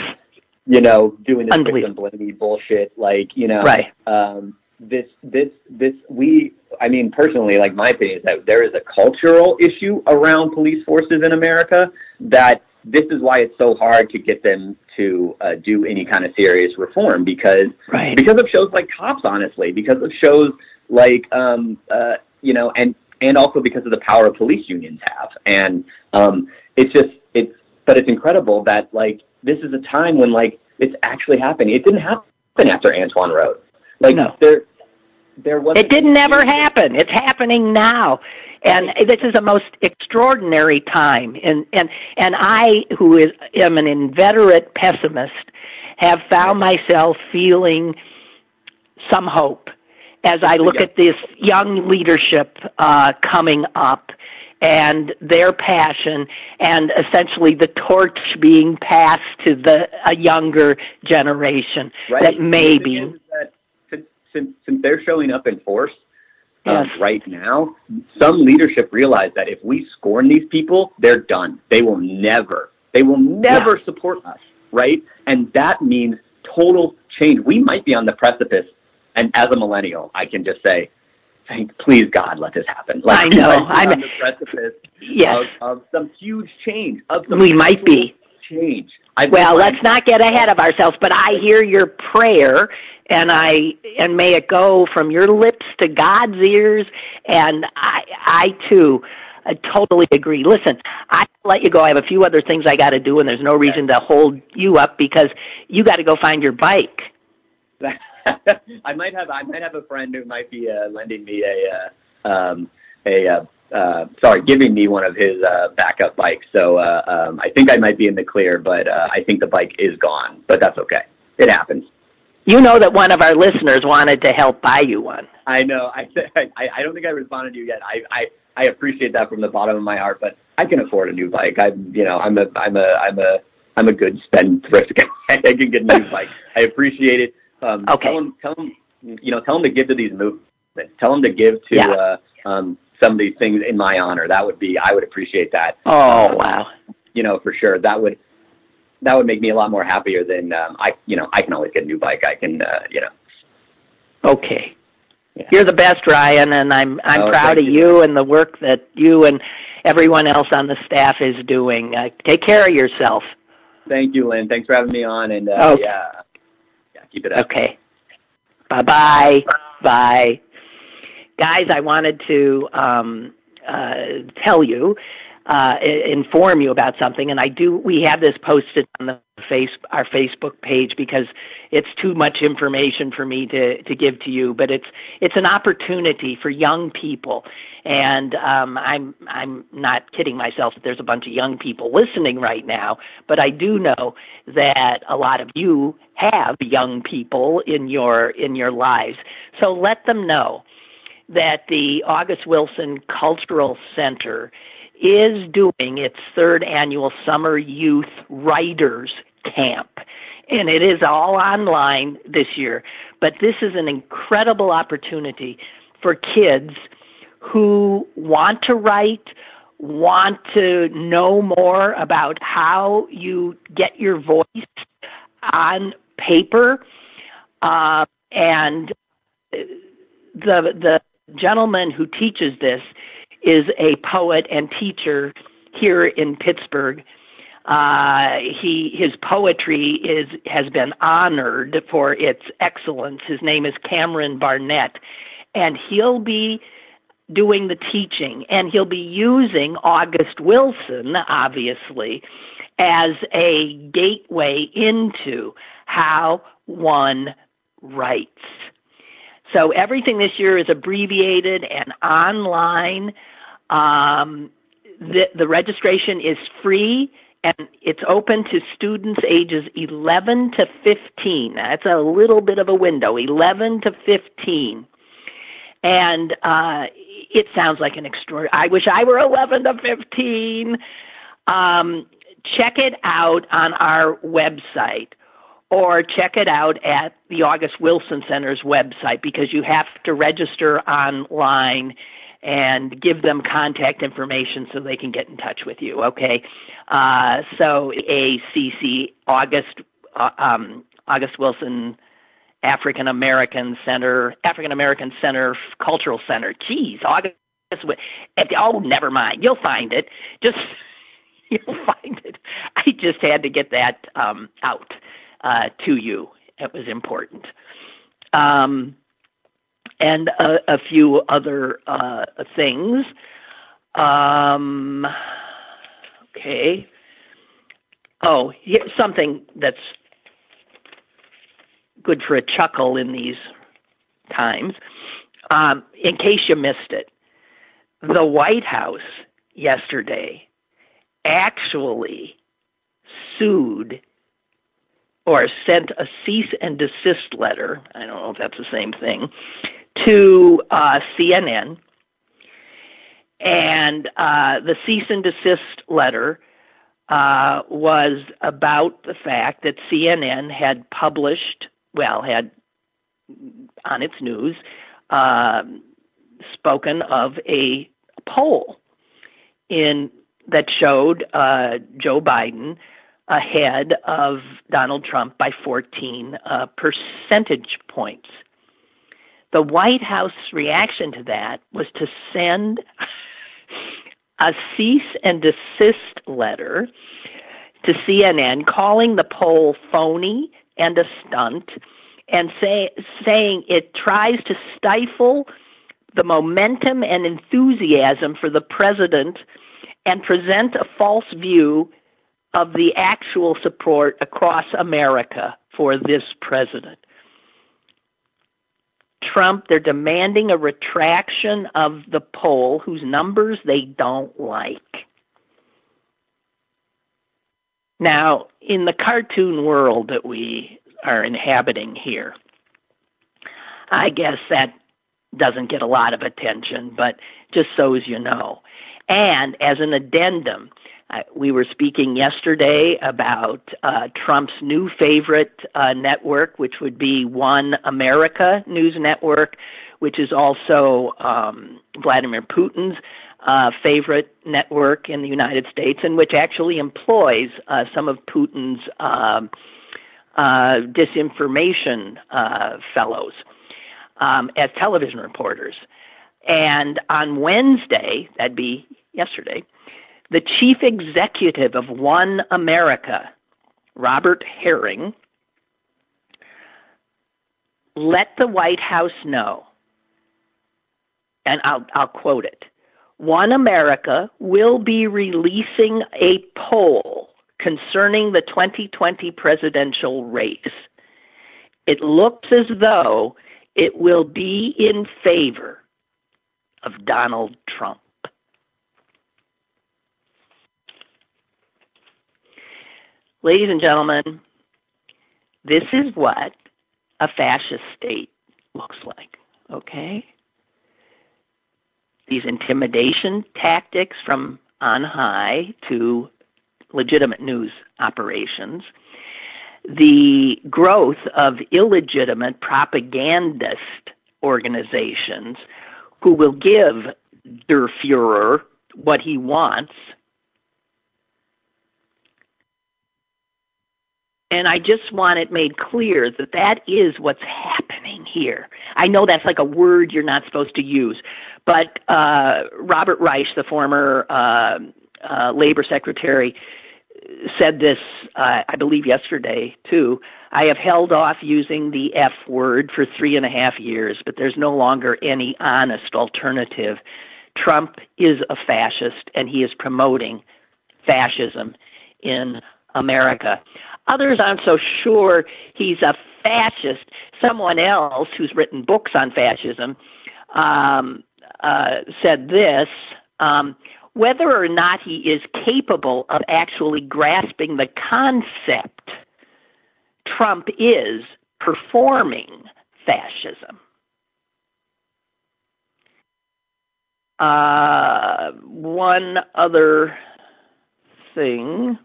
you know, doing this victim blamey bullshit, like, you know, Right. um, this, this, this, we, I mean, personally, like my opinion is that there is a cultural issue around police forces in America that this is why it's so hard to get them to uh, do any kind of serious reform because, Right. because of shows like Cops, honestly, because of shows like, um, uh, you know, and, and also because of the power police unions have. And, um, it's just, it's, but it's incredible that like this is a time when like it's actually happening. It didn't happen after Antwon Rose. Like No. there, there was. It didn't ever happen. It's happening now. And this is a most extraordinary time. And, and, and I, who is, am an inveterate pessimist, have found myself feeling some hope as I look Yeah. at this young leadership, uh, coming up and their passion and essentially the torch being passed to the, a younger generation Right. that maybe, that since, since, since they're showing up in force um, Yes. right now, some leadership realize that if we scorn these people, they're done. They will never, they will never support us, right? And that means total change. We might be on the precipice. And as a millennial, I can just say, thank, please God, let this happen. Like, I know. I'm on the precipice yes. of, of some huge change. Of some we might be change. I've well, let's not get ahead of ourselves. But I hear your prayer, and I and may it go from your lips to God's ears. And I, I too. I totally agree. Listen, I let you go. I have a few other things I got to do, and there's no reason to hold you up because you got to go find your bike. I might have I might have a friend who might be uh, lending me a uh, um, a uh, uh, sorry, giving me one of his uh, backup bikes. So uh, um, I think I might be in the clear, but uh, I think the bike is gone. But that's okay. It happens. You know that one of our listeners wanted to help buy you one. I know. I I, I don't think I responded to you yet. I, I I appreciate that from the bottom of my heart, but I can afford a new bike. I'm you know I'm a I'm a I'm a I'm a good spendthrift. Guy. I can get a new bike. I appreciate it. Um, okay. Tell them, tell them, you know, tell them to give to these movements. Tell them to give to yeah. uh, um, some of these things in my honor. That would be, I would appreciate that. Oh wow! You know, for sure, that would that would make me a lot more happier than um, I. You know, I can always get a new bike. I can, uh, you know. Okay. Yeah. You're the best, Ryan, and I'm I'm oh, proud of you. you and the work that you and everyone else on the staff is doing. Uh, take care of yourself. Thank you, Lynn. Thanks for having me on, and uh, okay. yeah, keep it up. Okay. Bye bye. Bye guys, I wanted to um, uh, tell you, uh, inform you about something, and I do. We have this posted on the face our Facebook page because it's too much information for me to to give to you. But it's it's an opportunity for young people, and um, I'm I'm not kidding myself that there's a bunch of young people listening right now. But I do know that a lot of you have young people in your in your lives, so let them know that the August Wilson Cultural Center is doing its third annual Summer Youth Writers Camp. And it is all online this year. But this is an incredible opportunity for kids who want to write, want to know more about how you get your voice on paper, uh, and the the gentleman who teaches this is a poet and teacher here in Pittsburgh. Uh, he his poetry is has been honored for its excellence. His name is Cameron Barnett, and he'll be doing the teaching, and he'll be using August Wilson, obviously, as a gateway into how one writes. So everything this year is abbreviated and online. Um, the, the registration is free and it's open to students ages 11 to 15. That's a little bit of a window, 11 to 15. And uh, it sounds like an extraordinary. I wish I were 11 to 15. Um, check it out on our website or check it out at the August Wilson Center's website because you have to register online and give them contact information so they can get in touch with you. Okay, uh, so ACC August uh, um, August Wilson African American Center African American Center Cultural Center. Geez, August. Oh, never mind. You'll find it. Just you'll find it. I just had to get that um, out uh, to you. It was important. Um, and a, a, few other uh, things. Um, okay. Oh, something that's good for a chuckle in these times. Um, in case you missed it, the White House yesterday actually sued or sent a cease and desist letter. I don't know if that's the same thing to uh, CNN, and uh, the cease and desist letter uh, was about the fact that CNN had published, well, had on its news uh, spoken of a poll in that showed uh, Joe Biden ahead of Donald Trump by 14 uh, percentage points. The White House reaction to that was to send a cease and desist letter to CNN calling the poll phony and a stunt and say, saying it tries to stifle the momentum and enthusiasm for the president and present a false view of the actual support across America for this president. Trump, they're demanding a retraction of the poll whose numbers they don't like. Now, in the cartoon world that we are inhabiting here, I guess that doesn't get a lot of attention, but just so as you know. And as an addendum, uh, we were speaking yesterday about uh, Trump's new favorite uh, network, which would be One America News Network, which is also um, Vladimir Putin's uh, favorite network in the United States, and which actually employs uh, some of Putin's um, uh, disinformation fellows um, as television reporters. And on Wednesday, that'd be yesterday, the chief executive of One America, Robert Herring, let the White House know, and I'll, I'll quote it One America will be releasing a poll concerning the 2020 presidential race. It looks as though it will be in favor of Donald Trump. Ladies and gentlemen, this is what a fascist state looks like, okay? These intimidation tactics from on high to legitimate news operations, the growth of illegitimate propagandist organizations who will give Der Fuhrer what he wants. And I just want it made clear that that is what's happening here. I know that's like a word you're not supposed to use, but uh, Robert Reich, the former uh, uh, labor secretary, said this, uh, I believe, yesterday too. I have held off using the F word for three and a half years, but there's no longer any honest alternative. Trump is a fascist, and he is promoting fascism in America. Others aren't so sure he's a fascist. Someone else who's written books on fascism um, uh, said this. Um, whether or not he is capable of actually grasping the concept, Trump is performing fascism. Uh, one other thing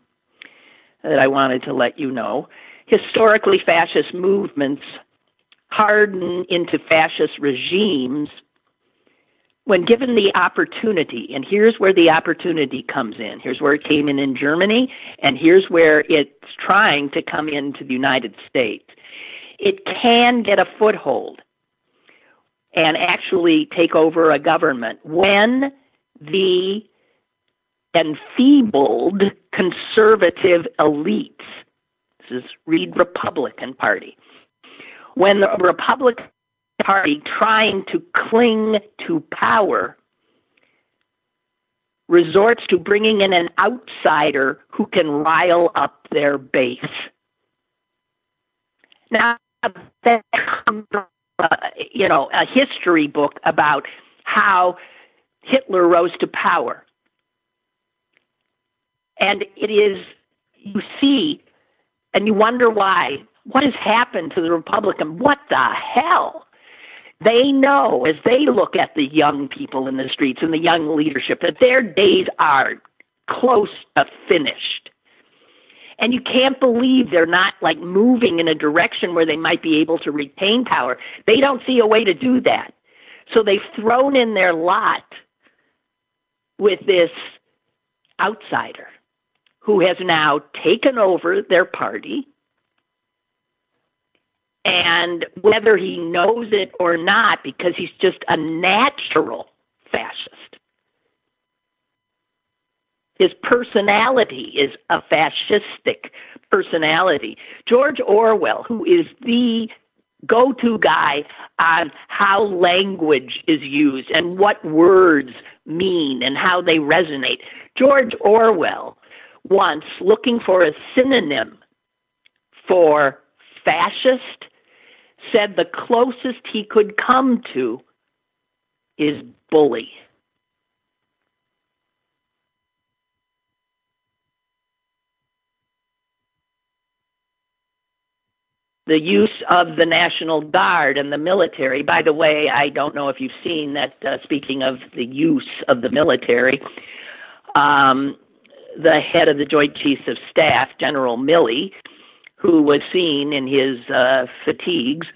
that I wanted to let you know historically, fascist movements harden into fascist regimes when given the opportunity, and here's where the opportunity comes in. Here's where it came in in Germany, and here's where it's trying to come into the United States. It can get a foothold and actually take over a government when the enfeebled conservative elites, this is read Republican Party, when the Republican party trying to cling to power resorts to bringing in an outsider who can rile up their base. Now, you know, a history book about how Hitler rose to power. And it is, you see, and you wonder why. What has happened to the Republican? What the hell? They know as they look at the young people in the streets and the young leadership that their days are close to finished. And you can't believe they're not like moving in a direction where they might be able to retain power. They don't see a way to do that. So they've thrown in their lot with this outsider who has now taken over their party. And whether he knows it or not, because he's just a natural fascist. His personality is a fascistic personality. George Orwell, who is the go to guy on how language is used and what words mean and how they resonate. George Orwell once, looking for a synonym for fascist, said the closest he could come to is bully. the use of the National Guard and the military. By the way, I don't know if you've seen that, uh, speaking of the use of the military, um, the head of the Joint Chiefs of Staff, General Milley, who was seen in his uh, fatigues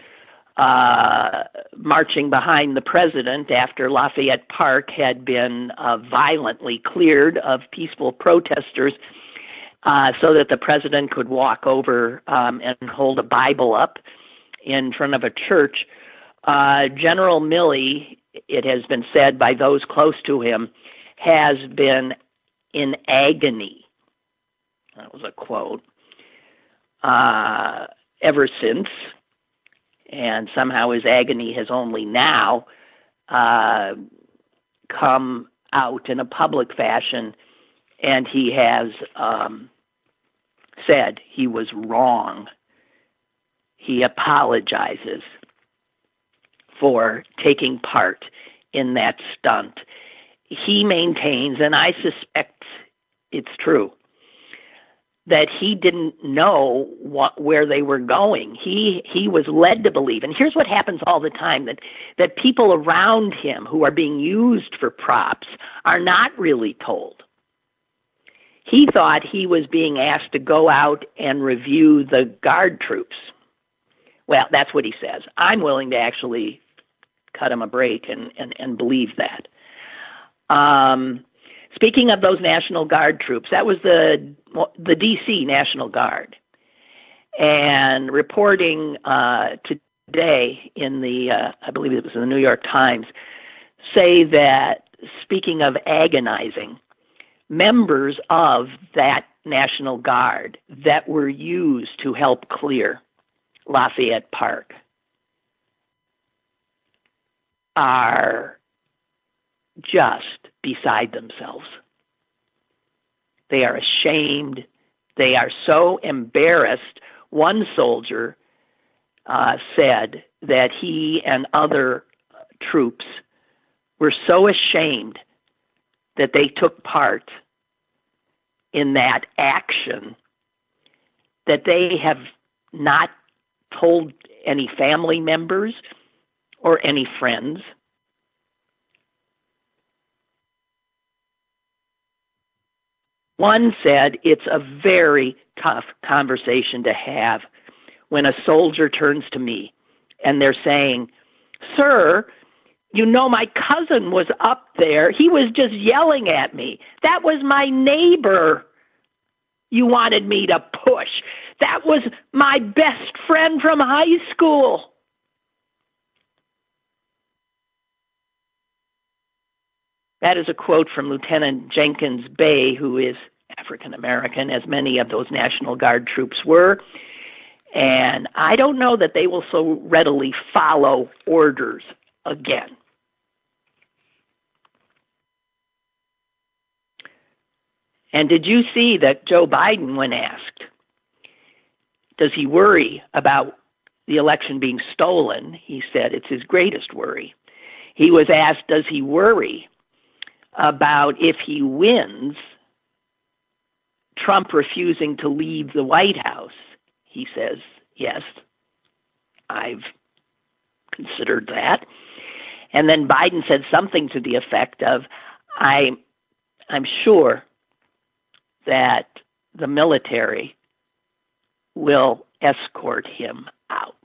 uh, marching behind the president after Lafayette Park had been uh, violently cleared of peaceful protesters uh, so that the president could walk over um, and hold a Bible up in front of a church. Uh, General Milley, it has been said by those close to him, has been in agony. That was a quote. Uh, ever since, and somehow his agony has only now uh, come out in a public fashion and he has um, said he was wrong. He apologizes for taking part in that stunt. He maintains, and I suspect it's true, that he didn't know what, where they were going. He he was led to believe. And here's what happens all the time that that people around him who are being used for props are not really told he thought he was being asked to go out and review the guard troops. Well, that's what he says. I'm willing to actually cut him a break and, and, and believe that. Um, speaking of those National Guard troops, that was the the DC National Guard, and reporting uh, today in the uh, I believe it was in the New York Times, say that speaking of agonizing, members of that National Guard that were used to help clear Lafayette Park are just beside themselves. They are ashamed. They are so embarrassed. One soldier uh, said that he and other troops were so ashamed that they took part in that action that they have not told any family members or any friends. One said it's a very tough conversation to have when a soldier turns to me and they're saying, Sir, you know, my cousin was up there. He was just yelling at me. That was my neighbor you wanted me to push. That was my best friend from high school. That is a quote from Lieutenant Jenkins Bay, who is African American, as many of those National Guard troops were. And I don't know that they will so readily follow orders again. And did you see that Joe Biden, when asked, does he worry about the election being stolen? He said it's his greatest worry. He was asked, does he worry about if he wins, Trump refusing to leave the White House? He says, yes, I've considered that. And then Biden said something to the effect of, I, I'm sure that the military will escort him out.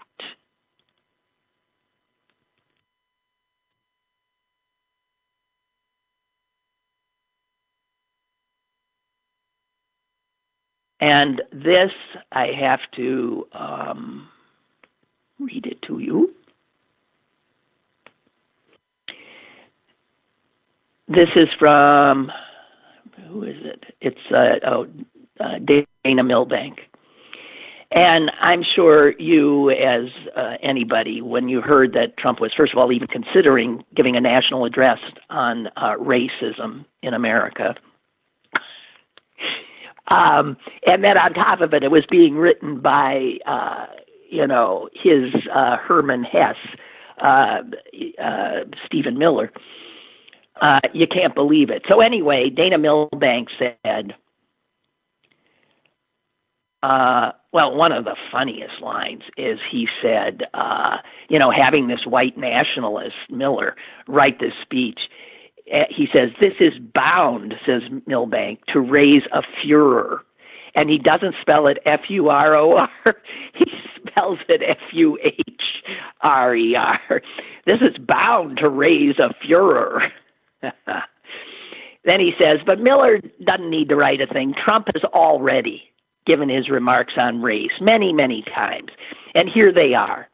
And this, I have to um, read it to you. This is from, who is it? It's uh, oh, uh, Dana Milbank. And I'm sure you, as uh, anybody, when you heard that Trump was, first of all, even considering giving a national address on uh, racism in America, um, and then on top of it, it was being written by, uh, you know, his uh, Herman Hess, uh, uh, Stephen Miller. Uh, you can't believe it. So anyway, Dana Milbank said, uh, well, one of the funniest lines is he said, uh, you know, having this white nationalist, Miller, write this speech, Eh, he says, this is bound, says Milbank, to raise a furor. And he doesn't spell it F U R O R. He spells it F U H R E R. This is bound to raise a furor. then he says, but Miller doesn't need to write a thing. Trump has already given his remarks on race many, many times. And here they are.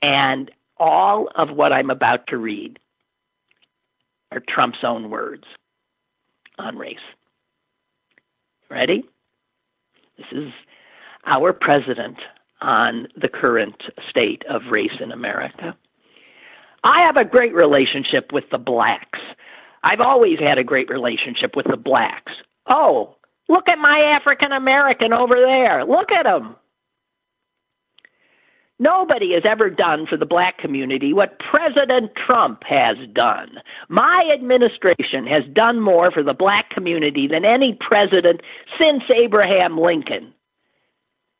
And all of what I'm about to read are Trump's own words on race. Ready? This is our president on the current state of race in America. I have a great relationship with the blacks. I've always had a great relationship with the blacks. Oh, Look at my African American over there. Look at him. Nobody has ever done for the black community what President Trump has done. My administration has done more for the black community than any president since Abraham Lincoln.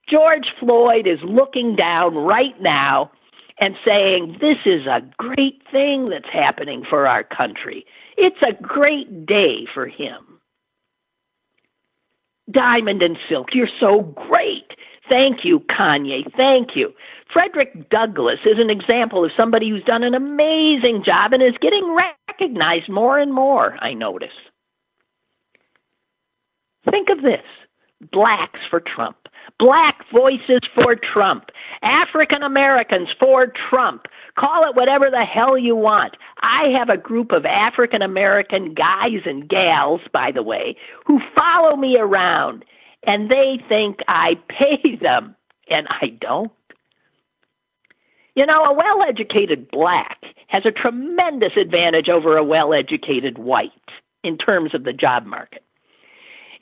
George Floyd is looking down right now and saying, This is a great thing that's happening for our country. It's a great day for him. Diamond and Silk, you're so great. Thank you, Kanye. Thank you. Frederick Douglass is an example of somebody who's done an amazing job and is getting recognized more and more, I notice. Think of this blacks for Trump, black voices for Trump, African Americans for Trump. Call it whatever the hell you want. I have a group of African American guys and gals, by the way, who follow me around and they think I pay them, and I don't. You know, a well educated black has a tremendous advantage over a well educated white in terms of the job market.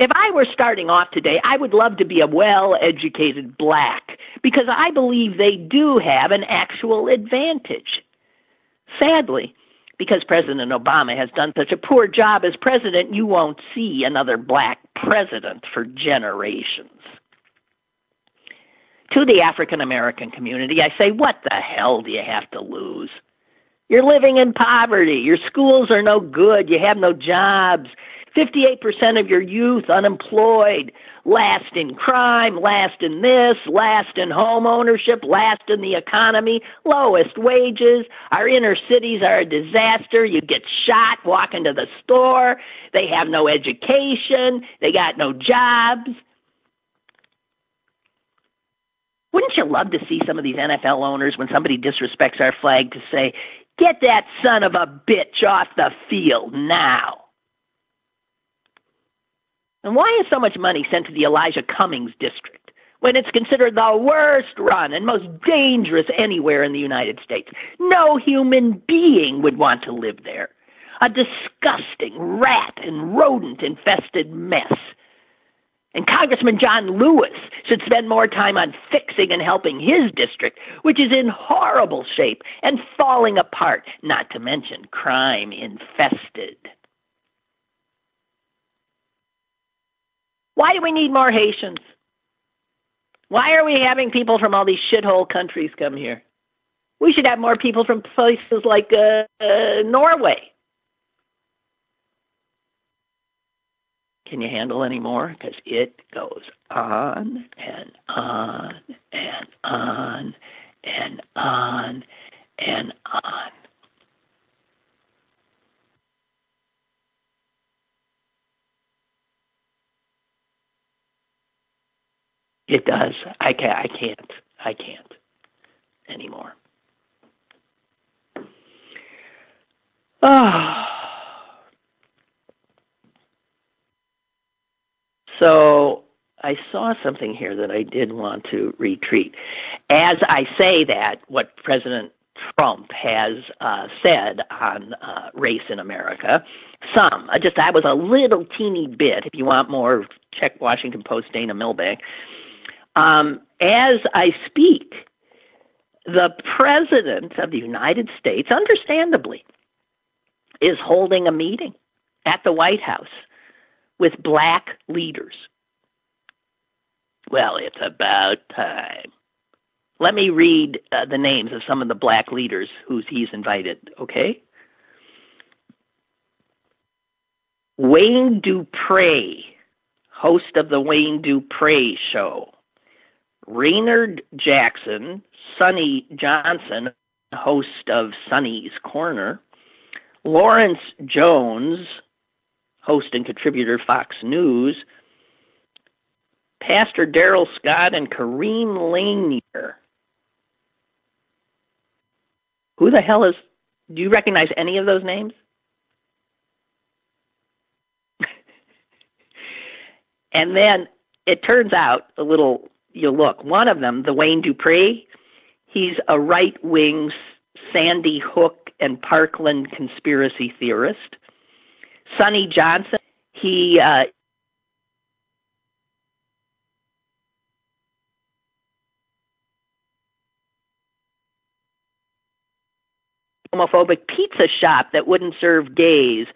If I were starting off today, I would love to be a well educated black because I believe they do have an actual advantage. Sadly, because President Obama has done such a poor job as president, you won't see another black president for generations. To the African American community, I say, what the hell do you have to lose? You're living in poverty. Your schools are no good. You have no jobs. 58% of your youth unemployed, last in crime, last in this, last in home ownership, last in the economy, lowest wages. Our inner cities are a disaster. You get shot walking to the store. They have no education. They got no jobs. Wouldn't you love to see some of these NFL owners, when somebody disrespects our flag, to say, get that son of a bitch off the field now? And why is so much money sent to the Elijah Cummings district when it's considered the worst run and most dangerous anywhere in the United States? No human being would want to live there. A disgusting rat and rodent infested mess. And Congressman John Lewis should spend more time on fixing and helping his district, which is in horrible shape and falling apart, not to mention crime infested. Why do we need more Haitians? Why are we having people from all these shithole countries come here? We should have more people from places like uh, uh, Norway. Can you handle any more? Because it goes on and on and on and on and on. It does. I can't. I can't. I can't anymore. Oh. So I saw something here that I did want to retreat. As I say that, what President Trump has uh, said on uh, race in America, some, I just I was a little teeny bit. If you want more, check Washington Post Dana Milbank. Um, as I speak, the President of the United States, understandably, is holding a meeting at the White House with black leaders. Well, it's about time. Let me read uh, the names of some of the black leaders who he's invited, okay? Wayne Dupree, host of the Wayne Dupree Show. Raynard Jackson, Sonnie Johnson, host of Sonnie's Corner. Lawrence Jones, host and contributor Fox News. Pastor Darrell Scott and Kareem Lanier. Who the hell is? Do you recognize any of those names? and then it turns out a little. You look. One of them, the Wayne Dupree, he's a right wing Sandy Hook and Parkland conspiracy theorist. Sonnie Johnson, he uh, homophobic pizza shop that wouldn't serve gays.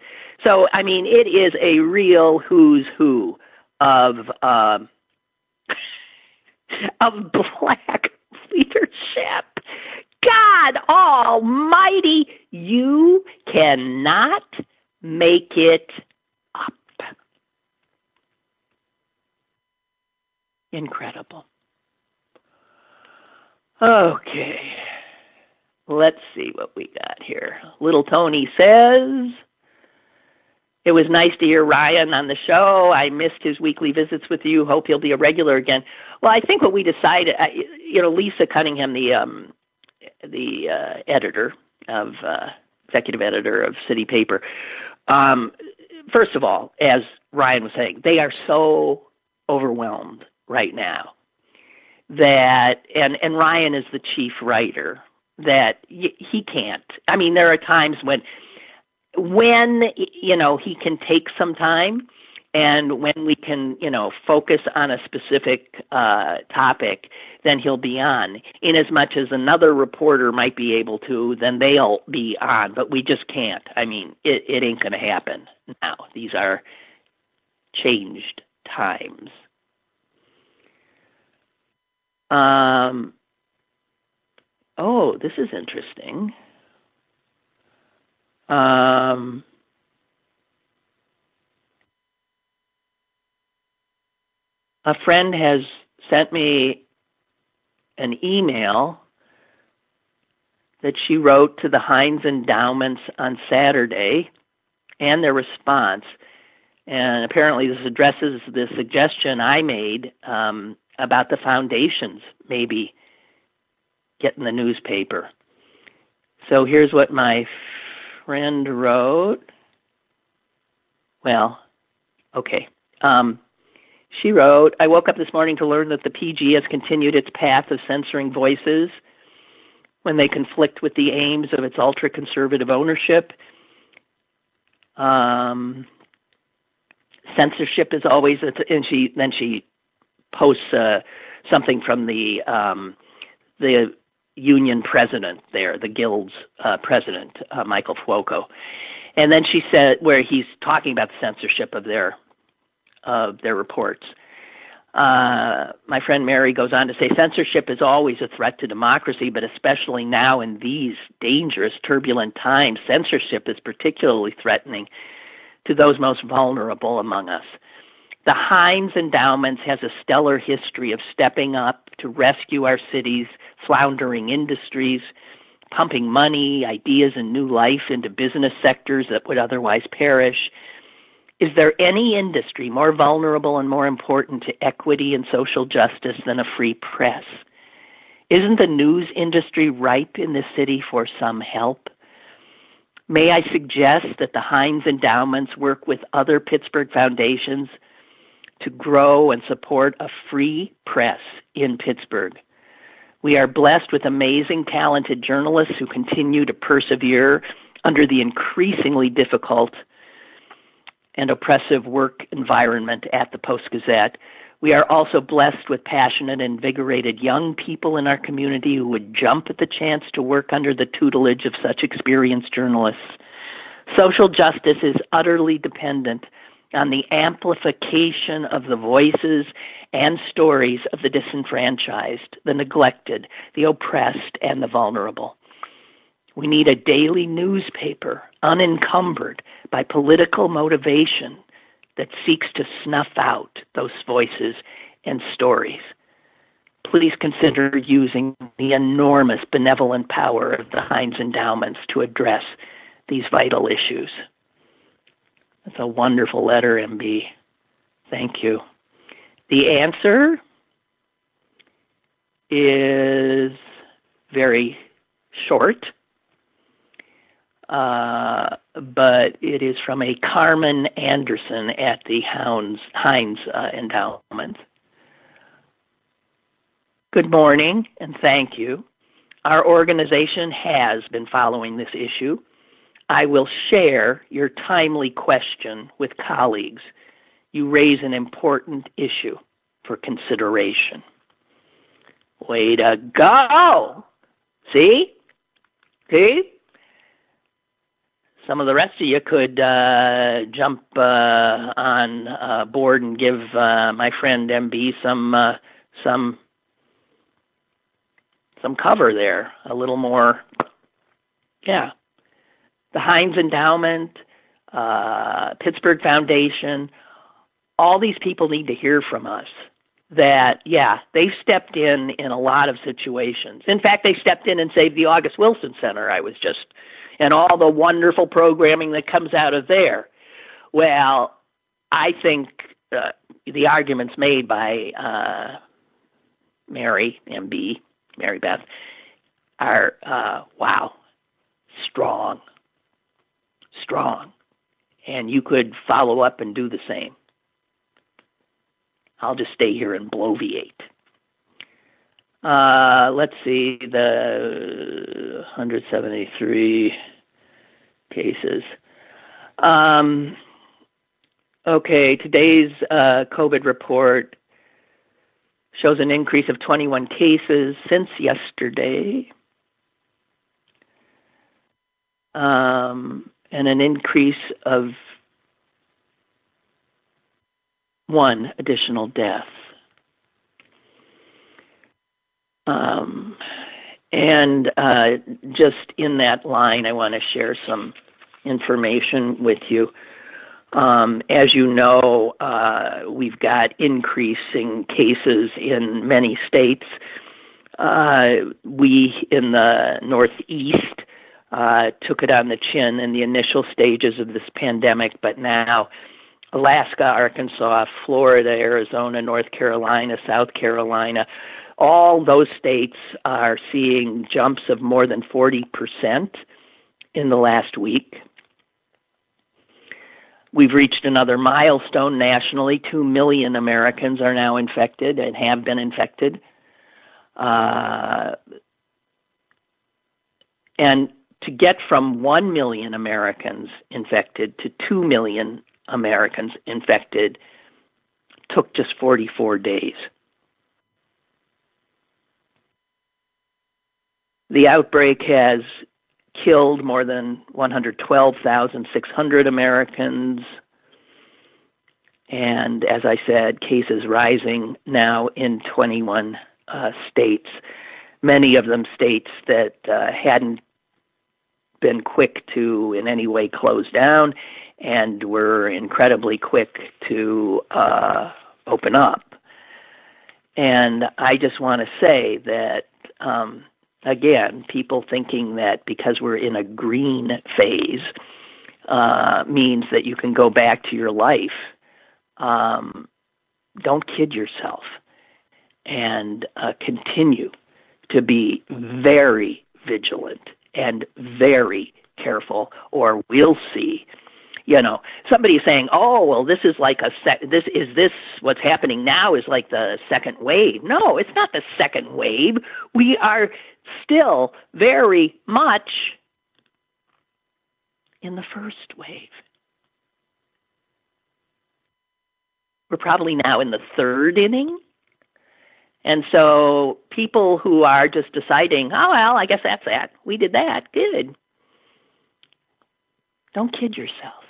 So I mean, it is a real who's who of um, of black leadership. God Almighty, you cannot make it up. Incredible. Okay. Let's see what we got here. Little Tony says, It was nice to hear Ryan on the show. I missed his weekly visits with you. Hope he'll be a regular again. Well, I think what we decided, you know, Lisa Cunningham, the um, the uh, editor of uh, executive editor of City Paper. Um, first of all, as Ryan was saying, they are so overwhelmed right now that and and Ryan is the chief writer that he can't. I mean, there are times when when you know he can take some time and when we can you know focus on a specific uh topic then he'll be on. In as much as another reporter might be able to then they'll be on. But we just can't. I mean it it ain't going to happen now. These are changed times. Um oh, this is interesting. Um, a friend has sent me an email that she wrote to the Heinz Endowments on Saturday and their response. And apparently, this addresses the suggestion I made um, about the foundations maybe getting the newspaper. So here's what my friend wrote. Well, okay. Um, she wrote, I woke up this morning to learn that the PG has continued its path of censoring voices when they conflict with the aims of its ultra conservative ownership. Um, censorship is always, and she then she posts uh, something from the um, the union president there, the guild's uh, president, uh, Michael Fuoco. And then she said, where he's talking about the censorship of their of their reports. Uh, my friend Mary goes on to say censorship is always a threat to democracy, but especially now in these dangerous, turbulent times, censorship is particularly threatening to those most vulnerable among us. The Heinz Endowments has a stellar history of stepping up to rescue our city's floundering industries, pumping money, ideas, and new life into business sectors that would otherwise perish. Is there any industry more vulnerable and more important to equity and social justice than a free press? Isn't the news industry ripe in this city for some help? May I suggest that the Heinz Endowments work with other Pittsburgh foundations to grow and support a free press in Pittsburgh? We are blessed with amazing, talented journalists who continue to persevere under the increasingly difficult and oppressive work environment at the Post Gazette. We are also blessed with passionate, invigorated young people in our community who would jump at the chance to work under the tutelage of such experienced journalists. Social justice is utterly dependent on the amplification of the voices and stories of the disenfranchised, the neglected, the oppressed, and the vulnerable. We need a daily newspaper unencumbered by political motivation that seeks to snuff out those voices and stories. Please consider using the enormous benevolent power of the Heinz endowments to address these vital issues. That's a wonderful letter, MB. Thank you. The answer is very short, uh, but it is from a Carmen Anderson at the Hounds, Heinz uh, Endowment. Good morning and thank you. Our organization has been following this issue I will share your timely question with colleagues. You raise an important issue for consideration. Way to go! See? See? Some of the rest of you could uh, jump uh, on uh, board and give uh, my friend MB some uh, some some cover there, a little more. Yeah, the Heinz Endowment, uh, Pittsburgh Foundation, all these people need to hear from us that, yeah, they've stepped in in a lot of situations. In fact, they stepped in and saved the August Wilson Center. I was just, and all the wonderful programming that comes out of there. Well, I think uh, the arguments made by uh, Mary MB, Mary Beth, are uh, wow, strong, strong. And you could follow up and do the same. I'll just stay here and bloviate. Uh, let's see, the 173 cases. Um, okay, today's uh, COVID report shows an increase of 21 cases since yesterday. Um, and an increase of one additional death. Um, and uh, just in that line, I want to share some information with you. Um, as you know, uh, we've got increasing cases in many states. Uh, we in the Northeast uh, took it on the chin in the initial stages of this pandemic, but now Alaska, Arkansas, Florida, Arizona, North Carolina, South Carolina, all those states are seeing jumps of more than 40% in the last week. We've reached another milestone nationally. Two million Americans are now infected and have been infected. Uh, and to get from 1 million Americans infected to 2 million Americans infected took just 44 days. The outbreak has killed more than 112,600 Americans. And as I said, cases rising now in 21 uh, states, many of them states that uh, hadn't been quick to in any way close down and were incredibly quick to uh, open up. And I just want to say that, um, again, people thinking that because we're in a green phase, uh, means that you can go back to your life, um, don't kid yourself and uh, continue to be very vigilant and very careful, or we'll see. You know, somebody saying, "Oh, well, this is like a sec- this is this what's happening now is like the second wave." No, it's not the second wave. We are still very much in the first wave. We're probably now in the third inning. And so people who are just deciding, oh, well, I guess that's that. We did that. Good. Don't kid yourself.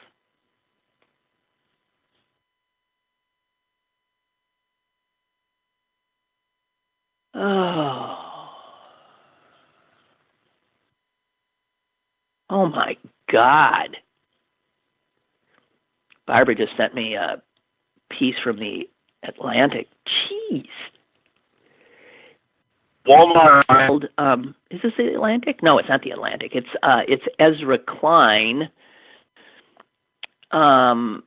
Oh. Oh my God. Barbara just sent me a piece from the Atlantic. Jeez. Walmart. Um, is this the Atlantic? No, it's not the Atlantic. It's uh, it's Ezra Klein. Um,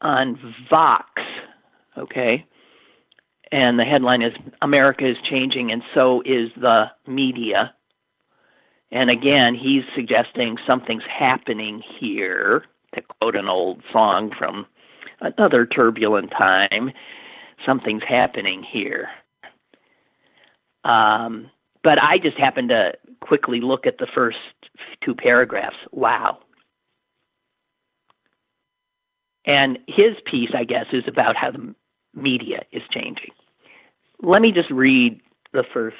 on Vox, okay, and the headline is "America is changing, and so is the media." And again, he's suggesting something's happening here, to quote an old song from another turbulent time. Something's happening here. Um, but I just happened to quickly look at the first two paragraphs. Wow. And his piece, I guess, is about how the media is changing. Let me just read the first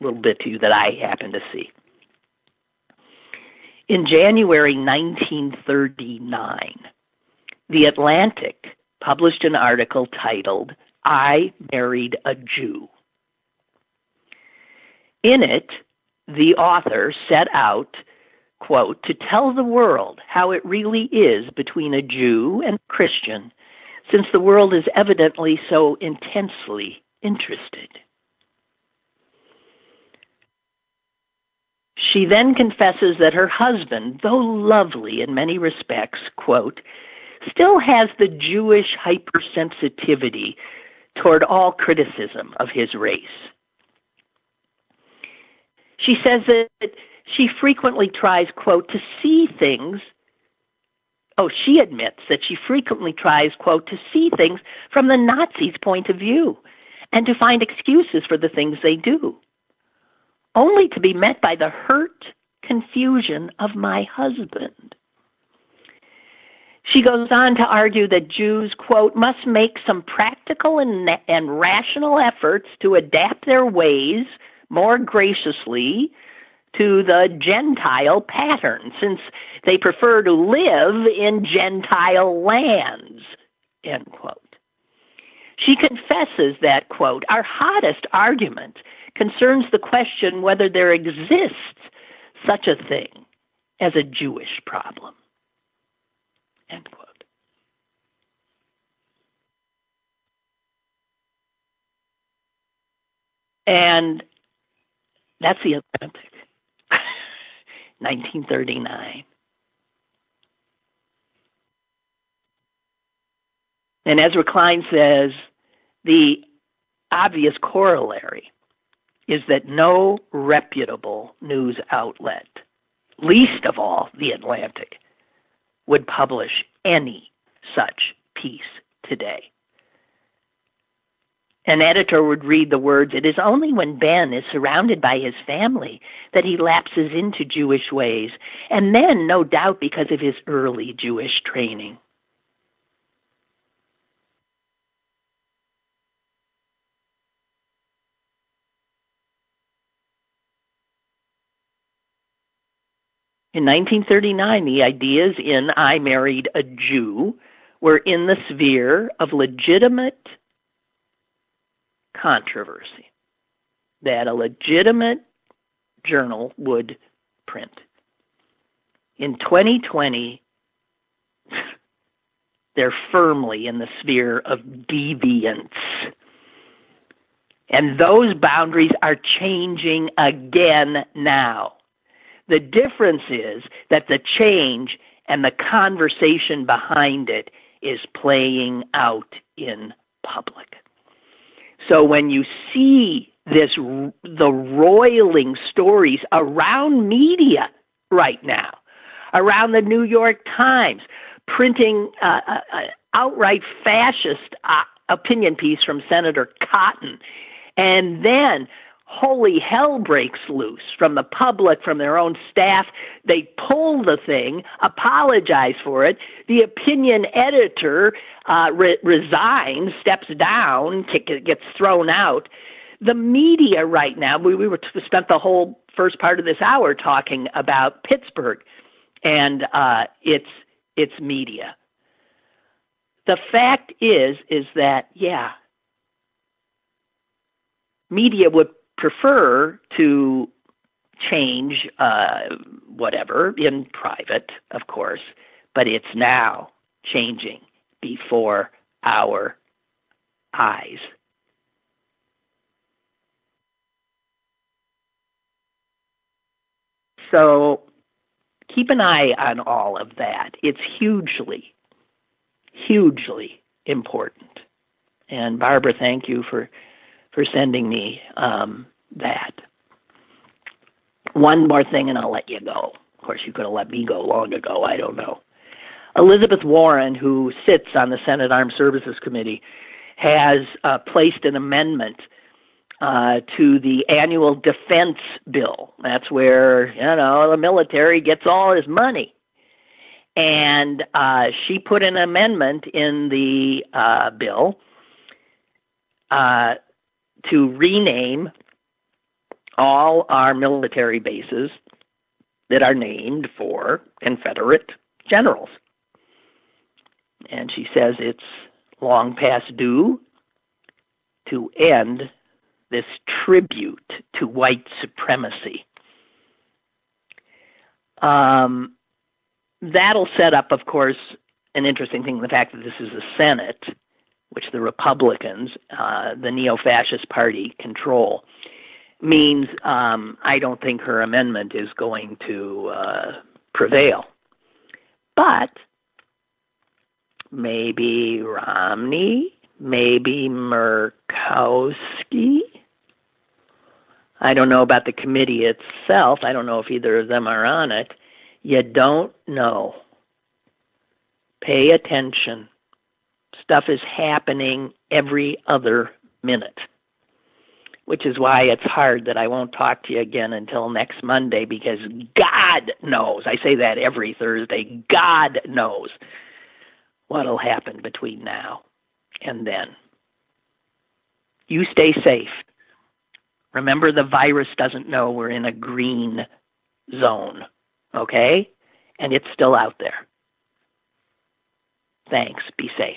little bit to you that I happen to see. In January 1939, The Atlantic published an article titled, I Married a Jew. In it, the author set out, quote, to tell the world how it really is between a Jew and a Christian, since the world is evidently so intensely interested. She then confesses that her husband, though lovely in many respects, quote, still has the Jewish hypersensitivity toward all criticism of his race. She says that she frequently tries, quote, to see things. Oh, she admits that she frequently tries, quote, to see things from the Nazis' point of view and to find excuses for the things they do only to be met by the hurt confusion of my husband. She goes on to argue that Jews, quote, must make some practical and, and rational efforts to adapt their ways more graciously to the Gentile pattern, since they prefer to live in Gentile lands, end quote. She confesses that, quote, our hottest argument concerns the question whether there exists such a thing as a Jewish problem. End quote. And that's the Atlantic. 1939. And Ezra Klein says the obvious corollary is that no reputable news outlet, least of all the Atlantic, would publish any such piece today. An editor would read the words, It is only when Ben is surrounded by his family that he lapses into Jewish ways, and then, no doubt, because of his early Jewish training. In 1939, the ideas in I Married a Jew were in the sphere of legitimate controversy that a legitimate journal would print. In 2020, they're firmly in the sphere of deviance. And those boundaries are changing again now. The difference is that the change and the conversation behind it is playing out in public. So when you see this, the roiling stories around media right now, around the New York Times, printing uh, uh, uh outright fascist uh, opinion piece from Senator Cotton, and then holy hell breaks loose from the public, from their own staff. They pull the thing, apologize for it. The opinion editor uh, re- resigns, steps down, gets thrown out. The media right now, we, we were t- spent the whole first part of this hour talking about Pittsburgh and uh, its its media. The fact is, is that yeah, media would prefer to change uh, whatever in private, of course, but it's now changing before our eyes. So keep an eye on all of that. It's hugely, hugely important. And Barbara, thank you for for sending me um, that. One more thing, and I'll let you go. Of course, you could have let me go long ago. I don't know. Elizabeth Warren, who sits on the Senate Armed Services Committee, has uh, placed an amendment uh, to the annual defense bill. That's where you know the military gets all his money, and uh, she put an amendment in the uh, bill uh, to rename all our military bases that are named for Confederate generals. And she says it's long past due to end this tribute to white supremacy. Um, that'll set up, of course, an interesting thing the fact that this is the Senate which the Republicans, uh, the neo fascist party, control, means um, I don't think her amendment is going to uh, prevail. But maybe Romney, maybe Murkowski. I don't know about the committee itself. I don't know if either of them are on it. You don't know. Pay attention stuff is happening every other minute. Which is why it's hard that I won't talk to you again until next Monday because God knows. I say that every Thursday. God knows what'll happen between now and then. You stay safe. Remember, the virus doesn't know we're in a green zone, okay? And it's still out there. Thanks. Be safe.